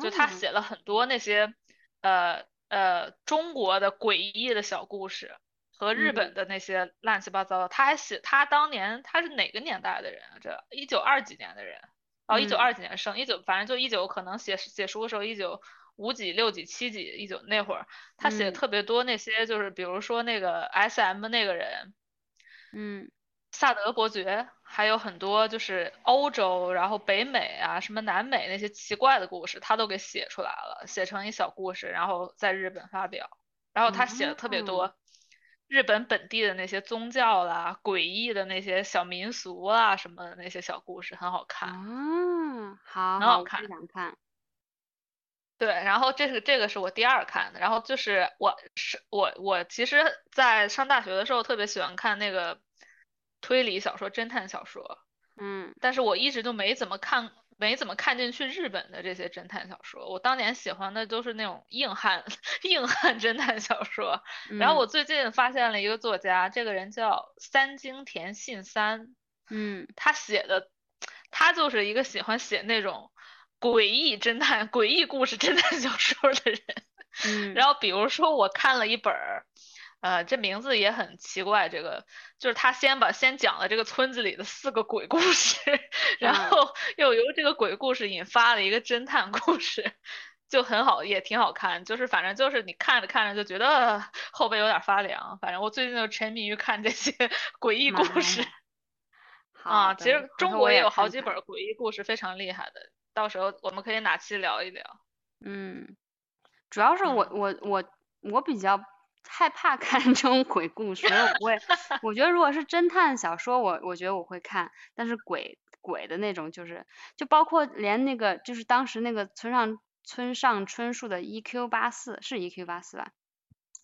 S4: 就他
S3: 啊
S4: 写了很多那些呃呃中国的诡异的小故事和日本
S3: 嗯
S4: 的那些乱七八糟的。他还写他当年他是哪个年代的人啊？这一九二几年的人，哦，一九
S3: 嗯
S4: 二几年生，一九反正就一九可能写写书的时候一九五几六几七几一九那会儿，他写的
S3: 嗯
S4: 特别多那些就是比如说那个 S M 那个人。
S3: 嗯
S4: 萨德伯爵，还有很多就是欧洲，然后北美啊，什么南美那些奇怪的故事，他都给写出来了，写成一小故事，然后在日本发表。然后他写的特别
S3: 哦
S4: 多，日本本地的那些宗教啦、诡异的那些小民俗啦什么的那些小故事，很好看。
S3: 嗯，好
S4: 很好看
S3: 想看。
S4: 对，然后这是这个是我第二看的，然后就是我是我我其实，在上大学的时候特别喜欢看那个推理小说、侦探小说，
S3: 嗯
S4: 但是我一直都没怎么看，没怎么看进去日本的这些侦探小说。我当年喜欢的都是那种硬汉 硬汉侦探小说。然后我最近发现了一个作家，这个人叫三津田信三，
S3: 嗯
S4: 他写的，他就是一个喜欢写那种诡异侦探、诡异故事侦探小说的人。
S3: 嗯，
S4: 然后比如说我看了一本儿，呃，这名字也很奇怪，这个就是他先把先讲了这个村子里的四个鬼故事，然
S3: 嗯
S4: 后又由这个鬼故事引发了一个侦探故事，就很好，也挺好看。就是反正就是你看着看着就觉得后背有点发凉。反正我最近就沉迷于看这些 诡异故事啊。其实中国也有好几本儿诡异故事非常厉害的，到时候我们可以哪期聊一聊。
S3: 嗯，主要是我
S4: 嗯
S3: 我我我比较害怕看这种鬼故事，所以我不会。我觉得如果是侦探小说，我我觉得我会看，但是鬼鬼的那种，就是就包括连那个就是当时那个村上村上春树的 EQ 八四是 EQ 八四吧？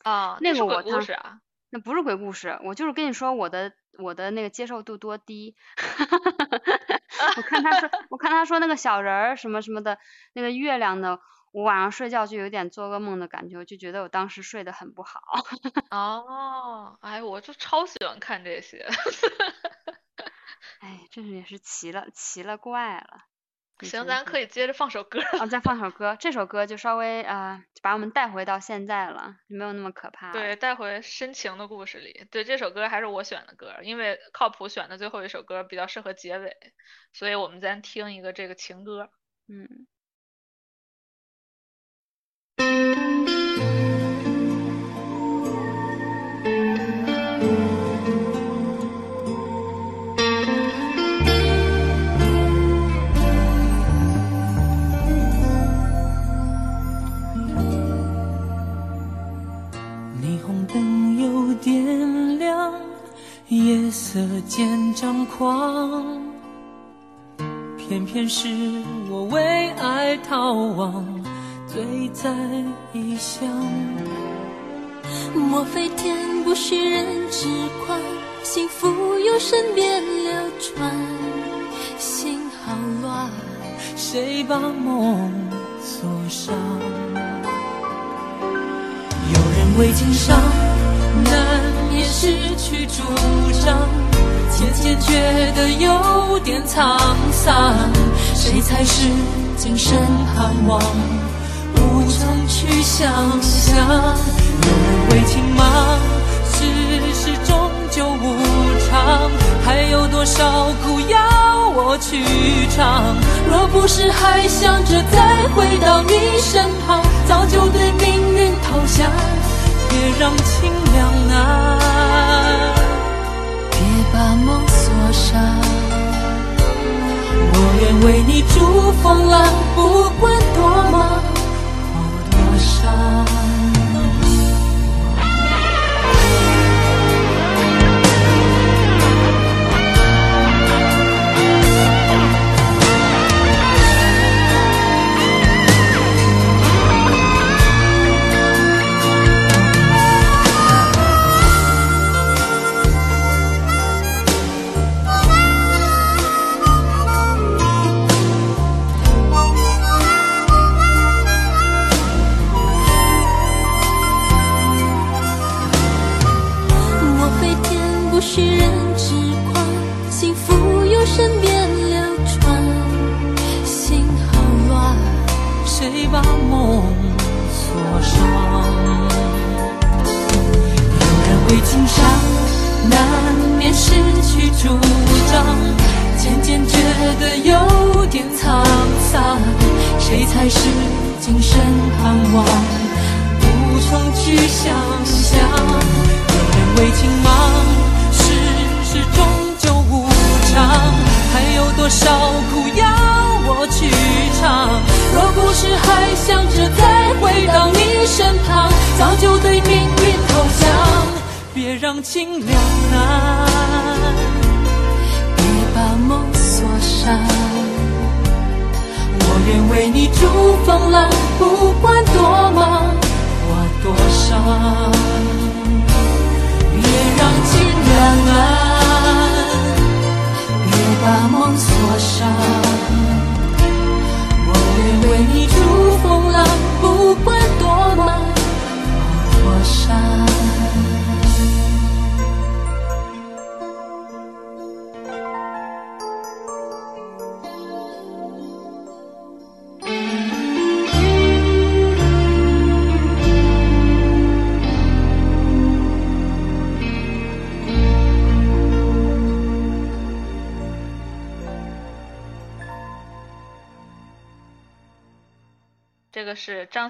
S4: 啊，
S3: 那
S4: 是鬼
S3: 个我当
S4: 故事啊。
S3: 那不是鬼故事，我就是跟你说我的我的那个接受度多低。我看他说，我看他说那个小人儿什么什么的，那个月亮的，我晚上睡觉就有点做噩梦的感觉，我就觉得我当时睡得很不好。
S4: 哦，哎，我就超喜欢看这些。
S3: 哎，这是也是奇了奇了怪了。
S4: 行，咱可以接着放首歌。
S3: 啊，再放首歌，这首歌就稍微呃，把我们带回到现在了，就没有那么可怕。
S4: 对，带回深情的故事里。对，这首歌还是我选的歌，因为靠谱选的最后一首歌比较适合结尾，所以我们咱听一个这个情歌。
S3: 嗯。
S5: 夜色渐张狂。偏偏是我为爱逃亡，醉在异乡。
S8: 莫非天不许人痴狂，幸福由身边流转，心好乱。
S5: 谁把梦锁上？有人为情伤，难免失去主张，渐渐觉得有点沧桑。谁才是今生盼望？无从去想象。有人为情忙，世事终究无常，还有多少苦要我去尝？若不是还想着再回到你身旁，早就对命运投降。别让情两难，
S8: 别把梦锁上，
S5: 我愿为你逐风浪，不管多忙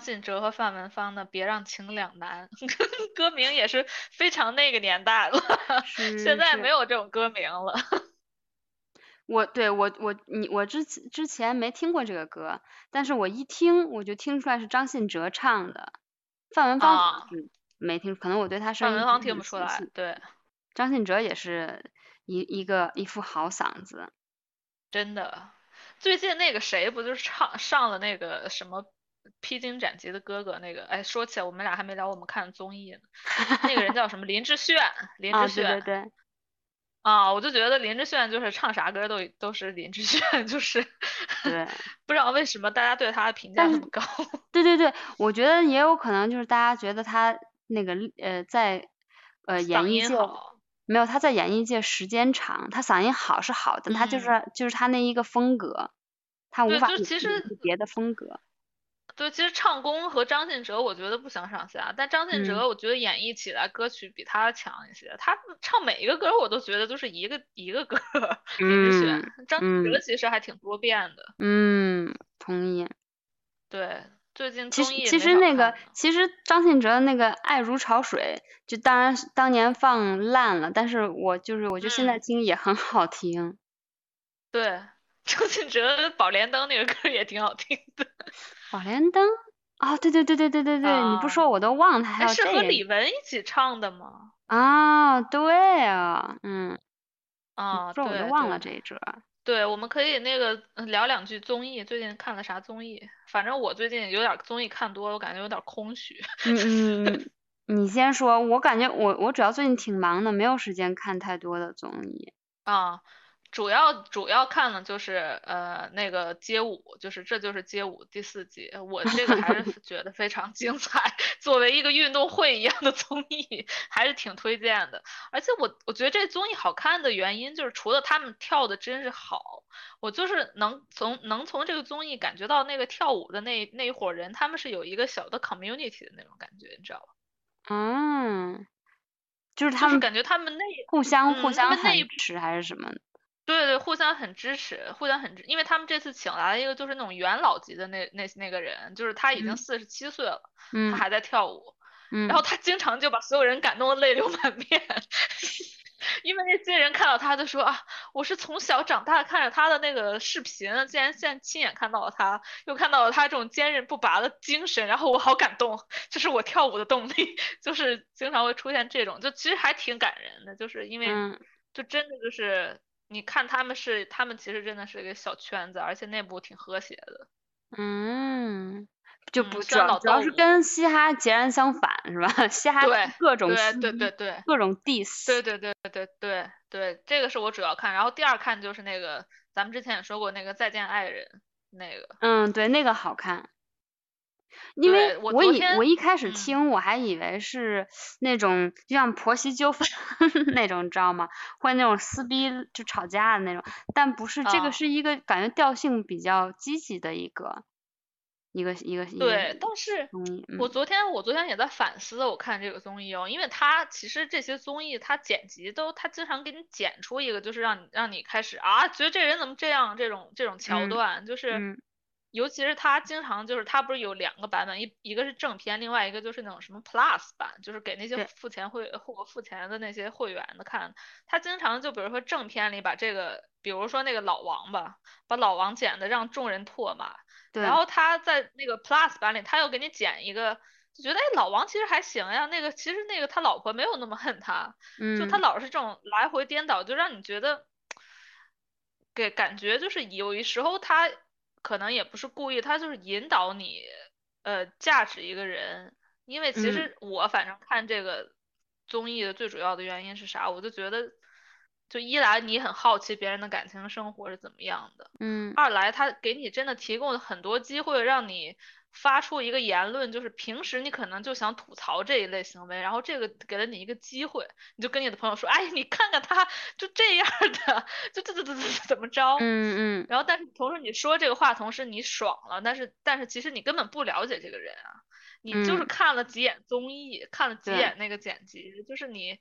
S4: 信哲和范文芳的《别让情两难》，歌名也是非常那个年代了，现在没有这种歌名了。
S3: 我对我我你我之前之前没听过这个歌，但是我一听我就听出来是张信哲唱的，范文芳没听，可能我对他声音
S4: 范文芳听不出来，对，
S3: 张信哲也是一一个一副好嗓子，
S4: 真的。最近那个谁不就是唱上了那个什么《披荆斩棘的哥哥》那个？哎，说起来我们俩还没聊我们看的综艺呢。那个人叫什么？林志炫，林
S3: 啊
S4: 志炫。
S3: 对对对，
S4: 啊，我就觉得林志炫就是唱啥歌都都是林志炫，就是
S3: 对
S4: 不知道为什么大家对他的评价那么高。
S3: 对对对，我觉得也有可能就是大家觉得他那个呃在呃演艺界
S4: 音，
S3: 没有他在演艺界时间长，他嗓音好是好，但他就是、就是他那一个风格，他无法
S4: 就其实
S3: 别的风格。
S4: 对，其实唱功和张信哲我觉得不相上下，但张信
S3: 嗯
S4: 哲我觉得演绎起来歌曲比他强一些。他唱每一个歌我都觉得都是一个一个歌，林志炫。张信哲
S3: 嗯
S4: 其实还挺多变的。
S3: 嗯，同意。
S4: 对，最近
S3: 其实其实那个其实张信哲那个《爱如潮水》，就当然当年放烂了，但是我就是我觉得现在
S4: 嗯
S3: 听也很好听。
S4: 对，张信哲《宝莲灯》那个歌也挺好听的，
S3: 宝莲灯啊，对对对对对对对，你不
S4: 啊
S3: 说我都忘了，还
S4: 哎，是和
S3: 有这个
S4: 李玟一起唱的吗？
S3: 啊，对啊，嗯，
S4: 啊，
S3: 说我
S4: 对
S3: 都忘了
S4: 对
S3: 这一折。
S4: 对，我们可以那个呃聊两句综艺，最近看了啥综艺？反正我最近有点综艺看多了，我感觉有点空虚。
S3: 你你你你先说，我感觉我我主要最近挺忙的，没有时间看太多的综艺。
S4: 啊，主要主要看的就是呃那个街舞，就是这就是街舞第四季，我这个还是 觉得非常精彩，作为一个运动会一样的综艺，还是挺推荐的。而且我我觉得这综艺好看的原因就是除了他们跳的真是好，我就是能从能从这个综艺感觉到那个跳舞的那那一伙人，他们是有一个小的 community 的那种感觉，你知道吧？
S3: 嗯，就是他们
S4: 是感觉他们那
S3: 互相互相
S4: 们那一
S3: 很支持还是什么？
S4: 对对，互相很支持，互相很支，因为他们这次请来了一个就是那种元老级的那那那个人，就是他已经
S3: 嗯。
S4: 四十七岁了，
S3: 嗯。
S4: 他还在跳舞，
S3: 嗯，
S4: 然后他经常就把所有人感动的泪流满面，因为那些人看到他就说啊，我是从小长大看着他的那个视频，竟然现在亲眼看到了他，又看到了他这种坚韧不拔的精神，然后我好感动，这是我跳舞的动力，就是经常会出现这种，就其实还挺感人的，就是因为
S3: 嗯。
S4: 就真的就是你看他们是他们其实真的是一个小圈子，而且内部挺和谐的。
S3: 嗯，就
S4: 嗯
S3: 不主要主要是跟嘻哈截然相反，是吧？嘻哈
S4: 对
S3: 各种
S4: 对对对对
S3: 各种 diss，
S4: 对对对对对对，这个是我主要看，然后第二看就是那个咱们之前也说过那个再见爱人那个，
S3: 嗯，对，那个好看。因为
S4: 对我昨
S3: 以我一开始
S4: 嗯。
S3: 听我还以为是那种就像婆媳纠纷 那种，你知道吗？会那种撕逼就吵架的那种，但不是，这个
S4: 啊
S3: 是一个感觉调性比较积极的一个一个一个一个
S4: 对，但是。
S3: 嗯
S4: 我昨天我昨天也在反思，我看这个综艺哦，因为它其实这些综艺它剪辑都它经常给你剪出一个就是让你让你开始啊觉得这人怎么这样这种这种桥
S3: 嗯
S4: 段，就是
S3: 嗯
S4: 尤其是他经常就是他不是有两个版本，一一个是正片，另外一个就是那种什么 Plus 版，就是给那些付钱会或付钱的那些会员的看。他经常就比如说正片里把这个，比如说那个老王吧，把老王剪的让众人唾骂，
S3: 对，
S4: 然后他在那个 Plus 版里，他又给你剪一个就觉得哎，老王其实还行呀，那个其实那个他老婆没有那么恨他，就他
S3: 嗯
S4: 老是这种来回颠倒，就让你觉得给感觉就是有一时候他可能也不是故意，他就是引导你呃价值一个人，因为其
S3: 嗯
S4: 实我反正看这个综艺的最主要的原因是啥，我就觉得就一来你很好奇别人的感情生活是怎么样的。
S3: 嗯
S4: 二来，他给你真的提供了很多机会，让你发出一个言论，就是平时你可能就想吐槽这一类行为，然后这个给了你一个机会，你就跟你的朋友说，哎，你看看他就这样的，就这这这这怎么着？
S3: 嗯嗯。
S4: 然后，但是同时你说这个话，同时你爽了，但是但是其实你根本不了解这个人啊，你就是
S3: 嗯。
S4: 看了几眼综艺，看了几眼那个剪辑，就是你，反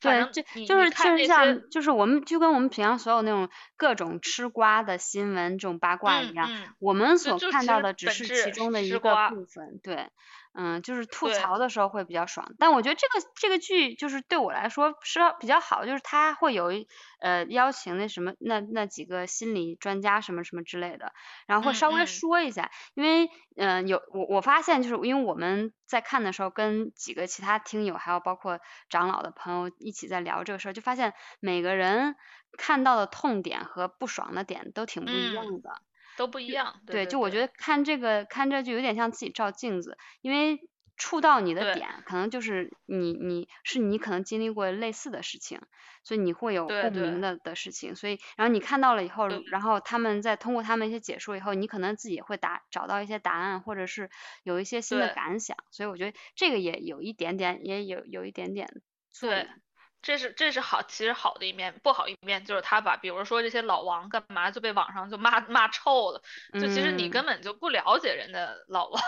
S3: 对，就就是其
S4: 你看这些，
S3: 实像就是我们就跟我们平常所有那种各种吃瓜的新闻这种八卦一样，
S4: 嗯嗯，
S3: 我们所看到的只是其中的一个，部分，对，嗯，就是吐。槽的时候会比较爽，但我觉得这个这个剧就是对我来说是比较好，就是它会有一呃邀请那什么那那几个心理专家什么什么之类的，然后会
S4: 嗯
S3: 稍微
S4: 嗯
S3: 说一下，因为嗯、呃有我我发现就是因为我们在看的时候跟几个其他听友还有包括长老的朋友一起在聊这个事儿，就发现每个人看到的痛点和不爽的点都挺不一样
S4: 嗯，
S3: 的。
S4: 都不一样，对
S3: 对，
S4: 对
S3: 就我觉得看这个看这就有点像自己照镜子，因为触到你的点，可能就是你你是你可能经历过类似的事情，所以你会有共鸣的的事情，所以然后你看到了以后，然后他们再通过他们一些解说以后，你可能自己也会答找到一些答案，或者是有一些新的感想，所以我觉得这个也有一点点，也有有一点点
S4: 对，
S3: 用。
S4: 这是这是好，其实好的一面，不好一面就是他把，比如说这些老王干嘛就被网上就骂骂臭了，就其实你
S3: 嗯。
S4: 根本就不了解人家老王，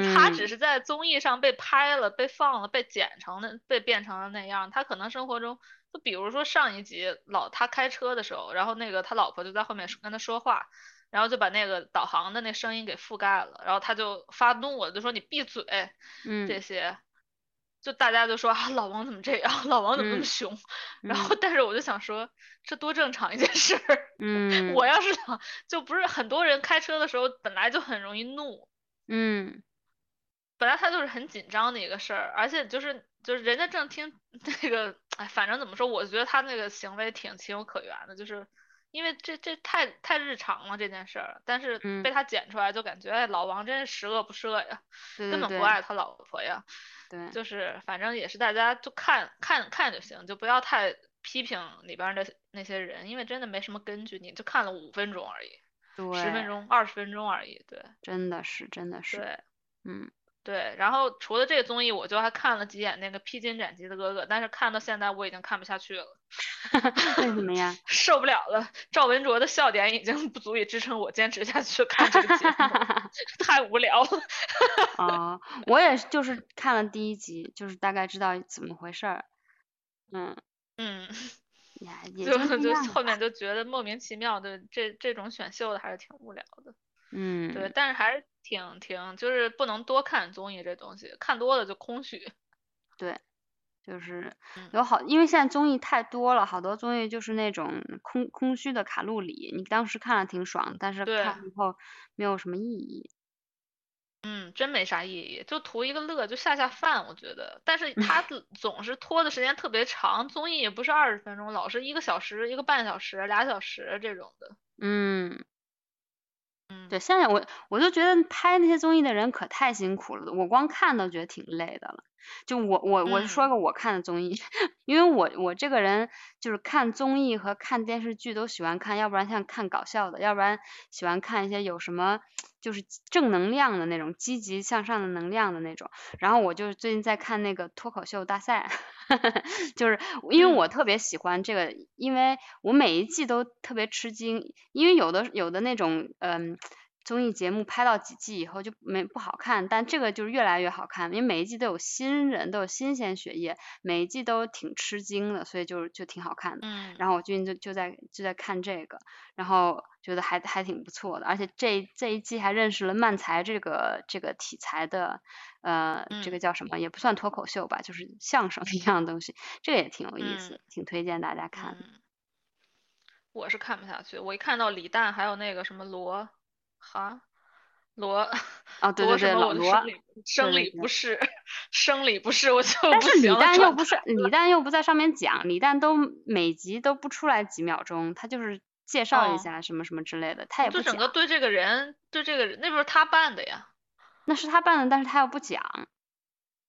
S4: 他只
S3: 嗯。
S4: 是在综艺上被拍了、被放了、被剪成的、被变成了那样，他可能生活中，就比如说上一集老他开车的时候，然后那个他老婆就在后面跟他说话。然后就把那个导航的那声音给覆盖了，然后他就发怒了，就说你闭嘴，这
S3: 嗯
S4: 些，就大家就说啊，老王怎么这样？老王怎么那么
S3: 嗯
S4: 凶？然后，
S3: 嗯
S4: 但是我就想说，这多正常一件事儿。
S3: 嗯
S4: 我要是想，就不是很多人开车的时候本来就很容易怒，
S3: 嗯
S4: 本来他就是很紧张的一个事儿，而且就是就是人家正听那个，哎，反正怎么说，我觉得他那个行为挺情有可原的，就是因为这这太太日常了这件事儿，但是
S3: 嗯。
S4: 被他剪出来就感觉，哎，老王真是十恶不赦呀，
S3: 对对
S4: 根本不爱他老婆呀。
S3: 对，
S4: 就是反正也是大家就看看看就行，就不要太批评里边儿的那些人，因为真的没什么根据，你就看了五分钟而已，十分，钟、二十分钟而已，对。
S3: 真的是真的是，
S4: 对。
S3: 嗯
S4: 对。然后除了这个综艺，我就还看了几眼那个披荆斩棘的哥哥，但是看到现在我已经看不下去了，
S3: 为什么呀？
S4: 受不了了。赵文卓的笑点已经不足以支撑我坚持下去看这个节目，太无聊了。
S3: 哦，我也就是看了第一集，就是大概知道怎么回事儿。嗯，
S4: 嗯，
S3: 呀，也
S4: 就
S3: 就
S4: 就。后面就觉得莫名其妙的，这这种选秀的还是挺无聊的。对，
S3: 嗯，
S4: 但是还是挺挺，就是不能多看综艺这东西，看多了就空虚。
S3: 对，就是
S4: 嗯
S3: 有好，因为现在综艺太多了，好多综艺就是那种空空虚的卡路里，你当时看了挺爽，但是看了以后没有什么意义。
S4: 嗯，真没啥意义，就图一个乐，就下下饭，我觉得。但是他 总总是拖的时间特别长，综艺也不是二十分钟，老是一个小时、一个半小时、俩小时这种的。
S3: 嗯，
S4: 嗯，
S3: 对，现在我我就觉得拍那些综艺的人可太辛苦了，我光看都觉得挺累的了。就我我我说
S4: 嗯
S3: 个我看的综艺，因为我我这个人就是看综艺和看电视剧都喜欢看，要不然像看搞笑的，要不然喜欢看一些有什么就是正能量的那种积极向上的能量的那种。然后我就是最近在看那个脱口秀大赛，就是因为我
S4: 嗯
S3: 特别喜欢这个，因为我每一季都特别吃惊，因为有的有的那种嗯。综艺节目拍到几季以后就没不好看，但这个就是越来越好看，因为每一季都有新人，都有新鲜血液，每一季都挺吃惊的，所以就就挺好看的。
S4: 嗯，
S3: 然后我最近就就在就在看这个，然后觉得还还挺不错的，而且这这一季还认识了漫才这个这个题材的，呃，这个
S4: 嗯
S3: 叫什么也不算脱口秀吧，就是相声一样的东西，这个也挺有意思，
S4: 嗯
S3: 挺推荐大家看的。
S4: 嗯，我是看不下去，我一看到李诞还有那个什么罗，哈，罗
S3: 啊，对对对，
S4: 罗生。理不适，生理不适我就
S3: 但是李。诞又不是李诞 又不在上面讲，李诞都每集都不出来几秒钟，他就是介绍一
S4: 哦
S3: 下什么什么之类的，他也不
S4: 就整个。对这个人，对这个人，那不是他办的呀？
S3: 那是他办的，但是他又不讲。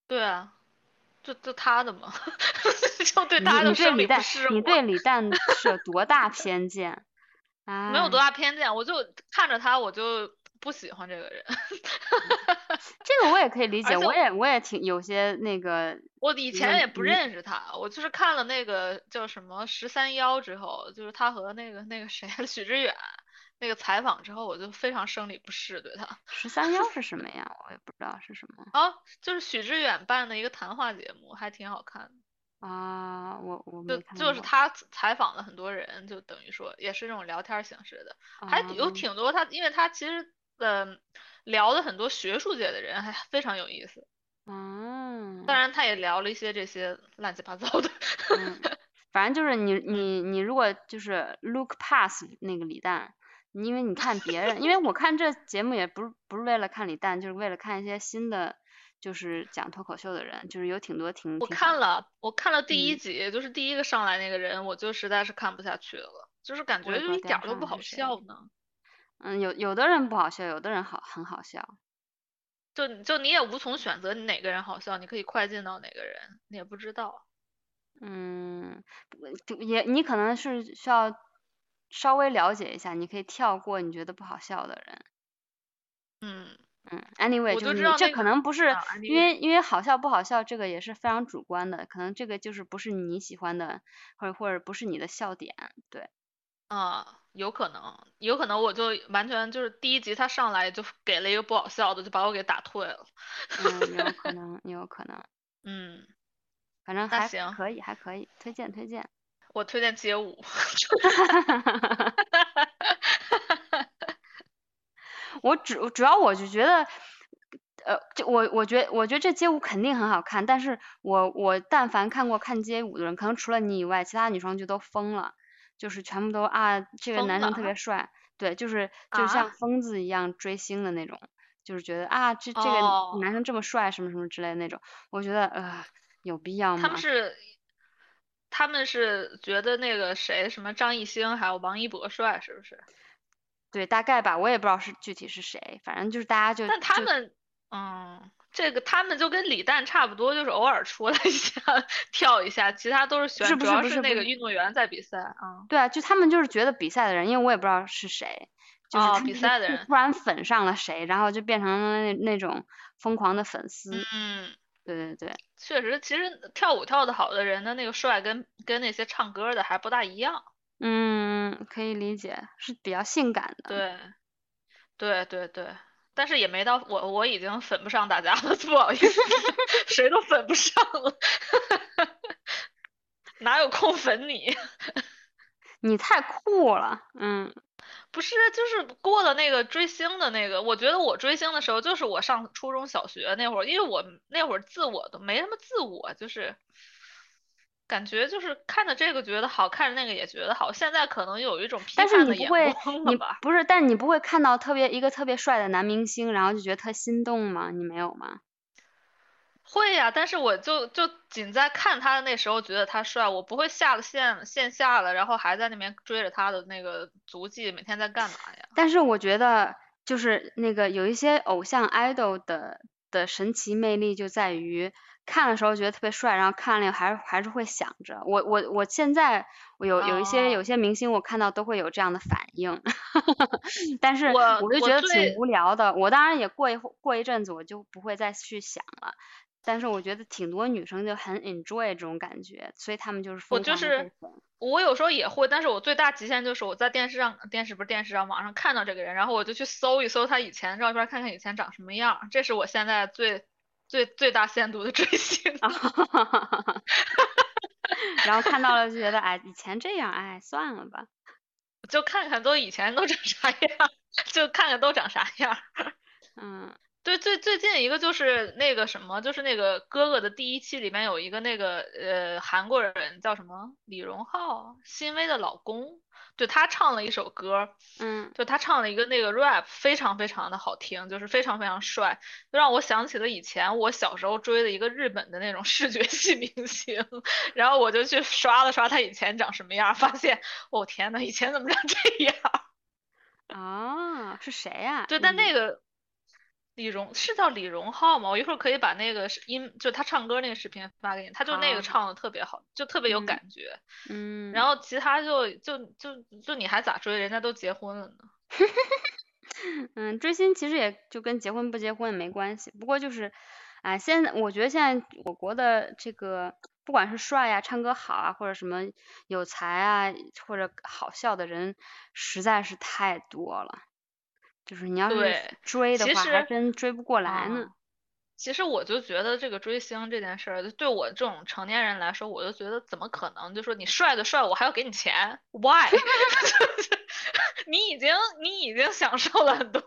S4: 对啊，就就他的嘛，就对
S3: 你
S4: 他的生理不
S3: 你对李诞，你对李诞是有多大偏见？
S4: 没有多
S3: 哎
S4: 大偏见，我就看着他我就不喜欢这个人。
S3: 这个我也可以理解，我也我也挺有些那个，
S4: 我以前也不认识他，我就是看了那个叫什么十三幺之后，就是他和那个那个谁许知远那个采访之后，我就非常生理不适对他。
S3: 十三幺 是什么呀？我也不知道是什么
S4: 哦，就是许知远办的一个谈话节目，还挺好看的。
S3: 啊，我我没
S4: 就。就是他采访了很多人，就等于说也是这种聊天形式的，还有
S3: 啊
S4: 挺多他，因为他其实呃聊的很多学术界的人，还非常有意思。
S3: 嗯，
S4: 当然，他也聊了一些这些乱七八糟的。
S3: 嗯，反正就是你你你如果就是 look past 那个李诞，因为你看别人，因为我看这节目也不是不是为了看李诞，就是为了看一些新的就是讲脱口秀的人，就是有挺多挺
S4: 我看了，我看了第一
S3: 嗯
S4: 集，就是第一个上来那个人，我就实在是看不下去了，就是感觉就一点儿都不好笑呢。
S3: 嗯，有有的人不好笑，有的人好很好笑。
S4: 就就你也无从选择你哪个人好笑，你可以快进到哪个人，你也不知道。
S3: 嗯，也你可能是需要稍微了解一下，你可以跳过你觉得不好笑的人。
S4: 嗯，
S3: 嗯，anyway，
S4: 我
S3: 就你这
S4: 就是知道那个
S3: 可能不是
S4: 啊
S3: 因为因为好笑不好笑，这个也是非常主观的，可能这个就是不是你喜欢的，或者或者不是你的笑点，对。
S4: 啊，有可能，有可能我就完全就是第一集他上来就给了一个不好笑的，就把我给打退了。
S3: 嗯，有可能，有可能，
S4: 嗯，
S3: 反正还
S4: 行
S3: 可以，还可以，推荐推荐。
S4: 我推荐街舞。
S3: 我主主要我就觉得，呃，就我我觉我觉得这街舞肯定很好看，但是我我但凡看过看街舞的人，可能除了你以外，其他女生就都疯了，就是全部都啊，这个男生特别帅，对，就是就像
S4: 啊
S3: 疯子一样追星的那种，就是觉得啊，这这个
S4: 哦
S3: 男生这么帅，什么什么之类的那种，我觉得呃，有必要吗
S4: 他们？是他们是觉得那个谁什么张艺兴还有王一博帅是不是？
S3: 对，大概吧，我也不知道是具体是谁，反正就是大家就
S4: 但他们嗯，这个他们就跟李诞差不多，就是偶尔出来一下 跳一下，其他都是选，主要是那个运动员在比赛啊。
S3: 对啊，就他们就是觉得比赛的人，因为我也不知道是谁，就是
S4: 比赛的人
S3: 突然粉上了谁，然后就变成了那那种疯狂的粉丝。
S4: 嗯，
S3: 对对对，
S4: 确实，其实跳舞跳得好的人的那个帅跟跟那些唱歌的还不大一样。
S3: 嗯，可以理解，是比较性感的。
S4: 对，对对对，但是也没到我我已经粉不上大家了，不好意思，谁都粉不上了，哪有空粉你？
S3: 你太酷了，嗯，
S4: 不是，就是过了那个追星的那个，我觉得我追星的时候，就是我上初中小学那会儿，因为我那会儿自我都没什么自我，就是感觉就是看着这个觉得好，看着那个也觉得好。现在可能有一种批
S3: 但是
S4: 判的眼光了吧？
S3: 不是，但你不会看到特别一个特别帅的男明星，然后就觉得特心动吗？你没有吗？
S4: 会呀、但是我就就仅在看他的那时候觉得他帅，我不会下了线线下了，然后还在那边追着他的那个足迹，每天在干嘛呀？
S3: 但是我觉得，就是那个有一些偶像 idol 的的神奇魅力就在于看的时候觉得特别帅，然后看了还是还是会想着我我我现在我有有一些有
S4: 哦
S3: 些明星我看到都会有这样的反应，但是
S4: 我
S3: 我就觉得
S4: 最
S3: 挺无聊的。我当然也过一会过一阵子我就不会再去想了。但是我觉得挺多女生就很 enjoy 这种感觉，所以她们就是
S4: 我
S3: 疯
S4: 就是。我有时候也会，但是我最大极限就是我在电视上，电视不是电视上，网上看到这个人，然后我就去搜一搜他以前的照片，看看以前长什么样，这是我现在最最最大限度的追星。
S3: 然后看到了就觉得，哎，以前这样，哎，算了吧。
S4: 就看看都以前都长啥样，就看看都长啥样。
S3: 嗯，
S4: 对，最最近一个就是那个什么，就是那个哥哥的第一期里面有一个那个呃韩国人叫什么李荣浩，辛薇的老公，对他唱了一首歌，
S3: 嗯，
S4: 就他唱了一个那个 rap，非常非常的好听，就是非常非常帅，就让我想起了以前我小时候追的一个日本的那种视觉系明星，然后我就去刷了刷他以前长什么样，发现，哦天呐，以前怎么长这样？
S3: 啊，是谁呀、
S4: 对，但
S3: 嗯。
S4: 那个李荣是叫李荣浩吗？我一会儿可以把那个音，就他唱歌那个视频发给你，他就那个唱的特别好，就特别有
S3: 嗯
S4: 感觉。
S3: 嗯，
S4: 然后其他就就就就你还咋追？人家都结婚了呢。
S3: 嗯，追星其实也就跟结婚不结婚也没关系，不过就是，哎，现在我觉得现在我国的这个不管是帅呀、唱歌好啊，或者什么有才啊，或者好笑的人，实在是太多了。就是你要是
S4: 对
S3: 追的话，还真追不过来呢
S4: 嗯。其实我就觉得这个追星这件事儿，对我这种成年人来说，我就觉得怎么可能？就说你帅的帅，我还要给你钱，why？你已经你已经享受了很多，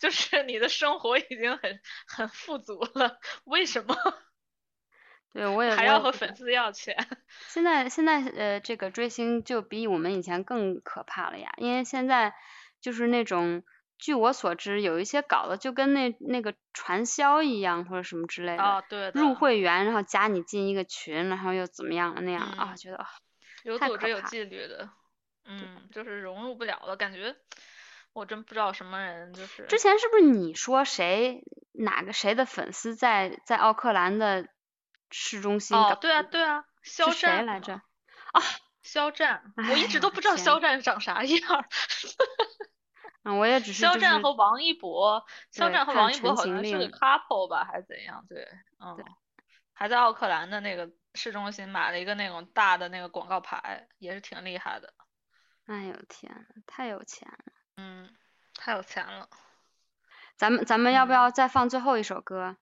S4: 就是你的生活已经很很富足了，为什么
S3: 对，我也
S4: 还要和粉丝要钱？
S3: 现在现在呃，这个追星就比我们以前更可怕了呀，因为现在就是那种，据我所知，有一些搞的就跟那那个传销一样或者什么之类的，
S4: 哦，对的，
S3: 入会员然后加你进一个群，然后又怎么样那样啊，
S4: 嗯
S3: 觉得啊，
S4: 有组织有纪律的，嗯，就是融入不了了，感觉我真不知道什么人就是
S3: 之前是不是你说谁哪个谁的粉丝在在奥克兰的市中心，
S4: 哦对啊对啊，肖战
S3: 来着？
S4: 啊肖战，我一直都不知道肖战长啥样儿。
S3: 嗯，我也只是
S4: 肖
S3: 就是
S4: 战和王一博，肖战和王一博好像是个 couple 吧，还是怎样？对，嗯，还在奥克兰的那个市中心买了一个那种大的那个广告牌，也是挺厉害的。
S3: 哎呦天呐，太有钱了。
S4: 嗯，太有钱了，
S3: 咱们咱们要不
S4: 嗯
S3: 要再放最后一首歌？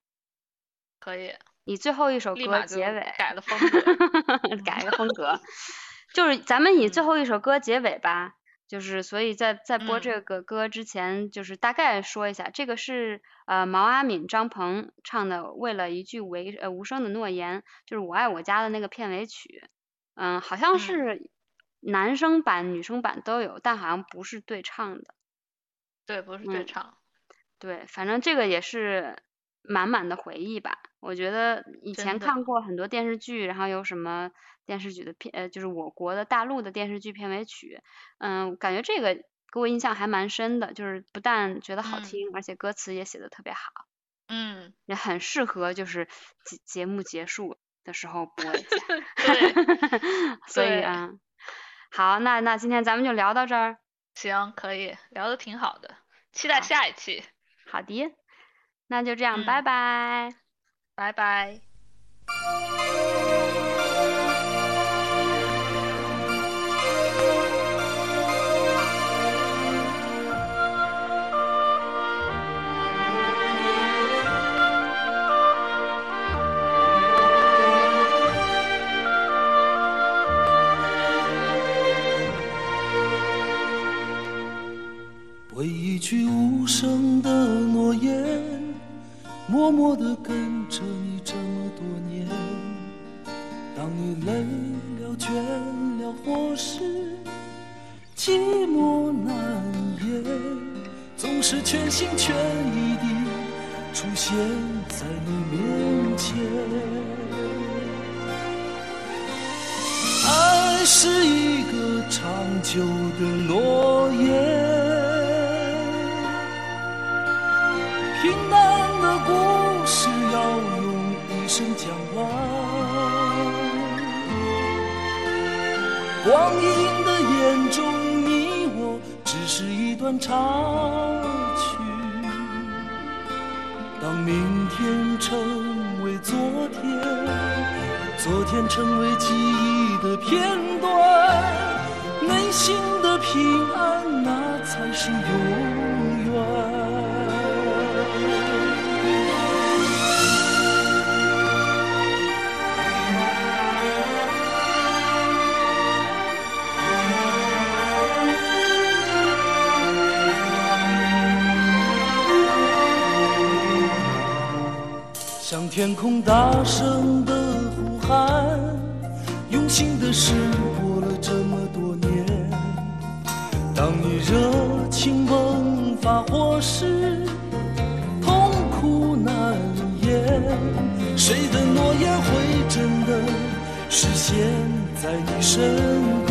S4: 可以，
S3: 以最后一首歌结尾，
S4: 改了风格。
S3: 改个风格，就是咱们以最
S4: 嗯
S3: 后一首歌结尾吧。就是所以在在播
S4: 嗯
S3: 这个歌之前，就是大概说一下，这个是呃毛阿敏、张鹏唱的《为了一句为呃无声的诺言》，就是《我爱我家》的那个片尾曲。嗯，好像
S4: 嗯
S3: 是男生版、女生版都有，但好像不是对唱的。
S4: 对，不是对
S3: 嗯
S4: 唱。
S3: 对，反正这个也是满满的回忆吧。我觉得以前看过很多电视剧，然后有什么电视剧的片，呃，就是我国的大陆的电视剧片尾曲，嗯，感觉这个给我印象还蛮深的，就是不但觉得好
S4: 嗯
S3: 听，而且歌词也写的特别好，
S4: 嗯，
S3: 也很适合就是节节目结束的时候播一下。
S4: 对，
S3: 所以啊，好，那那今天咱们就聊到这儿。
S4: 行，可以，聊的挺好的，期待下一期，
S3: 好的，那就这样，
S4: 嗯
S3: 拜拜。
S4: 拜拜。
S9: 默默地跟着你这么多年。当你累了、倦了，或是寂寞难言，总是全心全意地出现在你面前。爱是一个长久的诺言，平淡的过。光阴的眼中，你我只是一段插曲。当明天成为昨天，昨天成为记忆的片段，内心的平安，那才是永天空大声的呼喊，用心的事过了这么多年。当你热情迸发，或是痛苦难言，谁的诺言会真的实现在你身？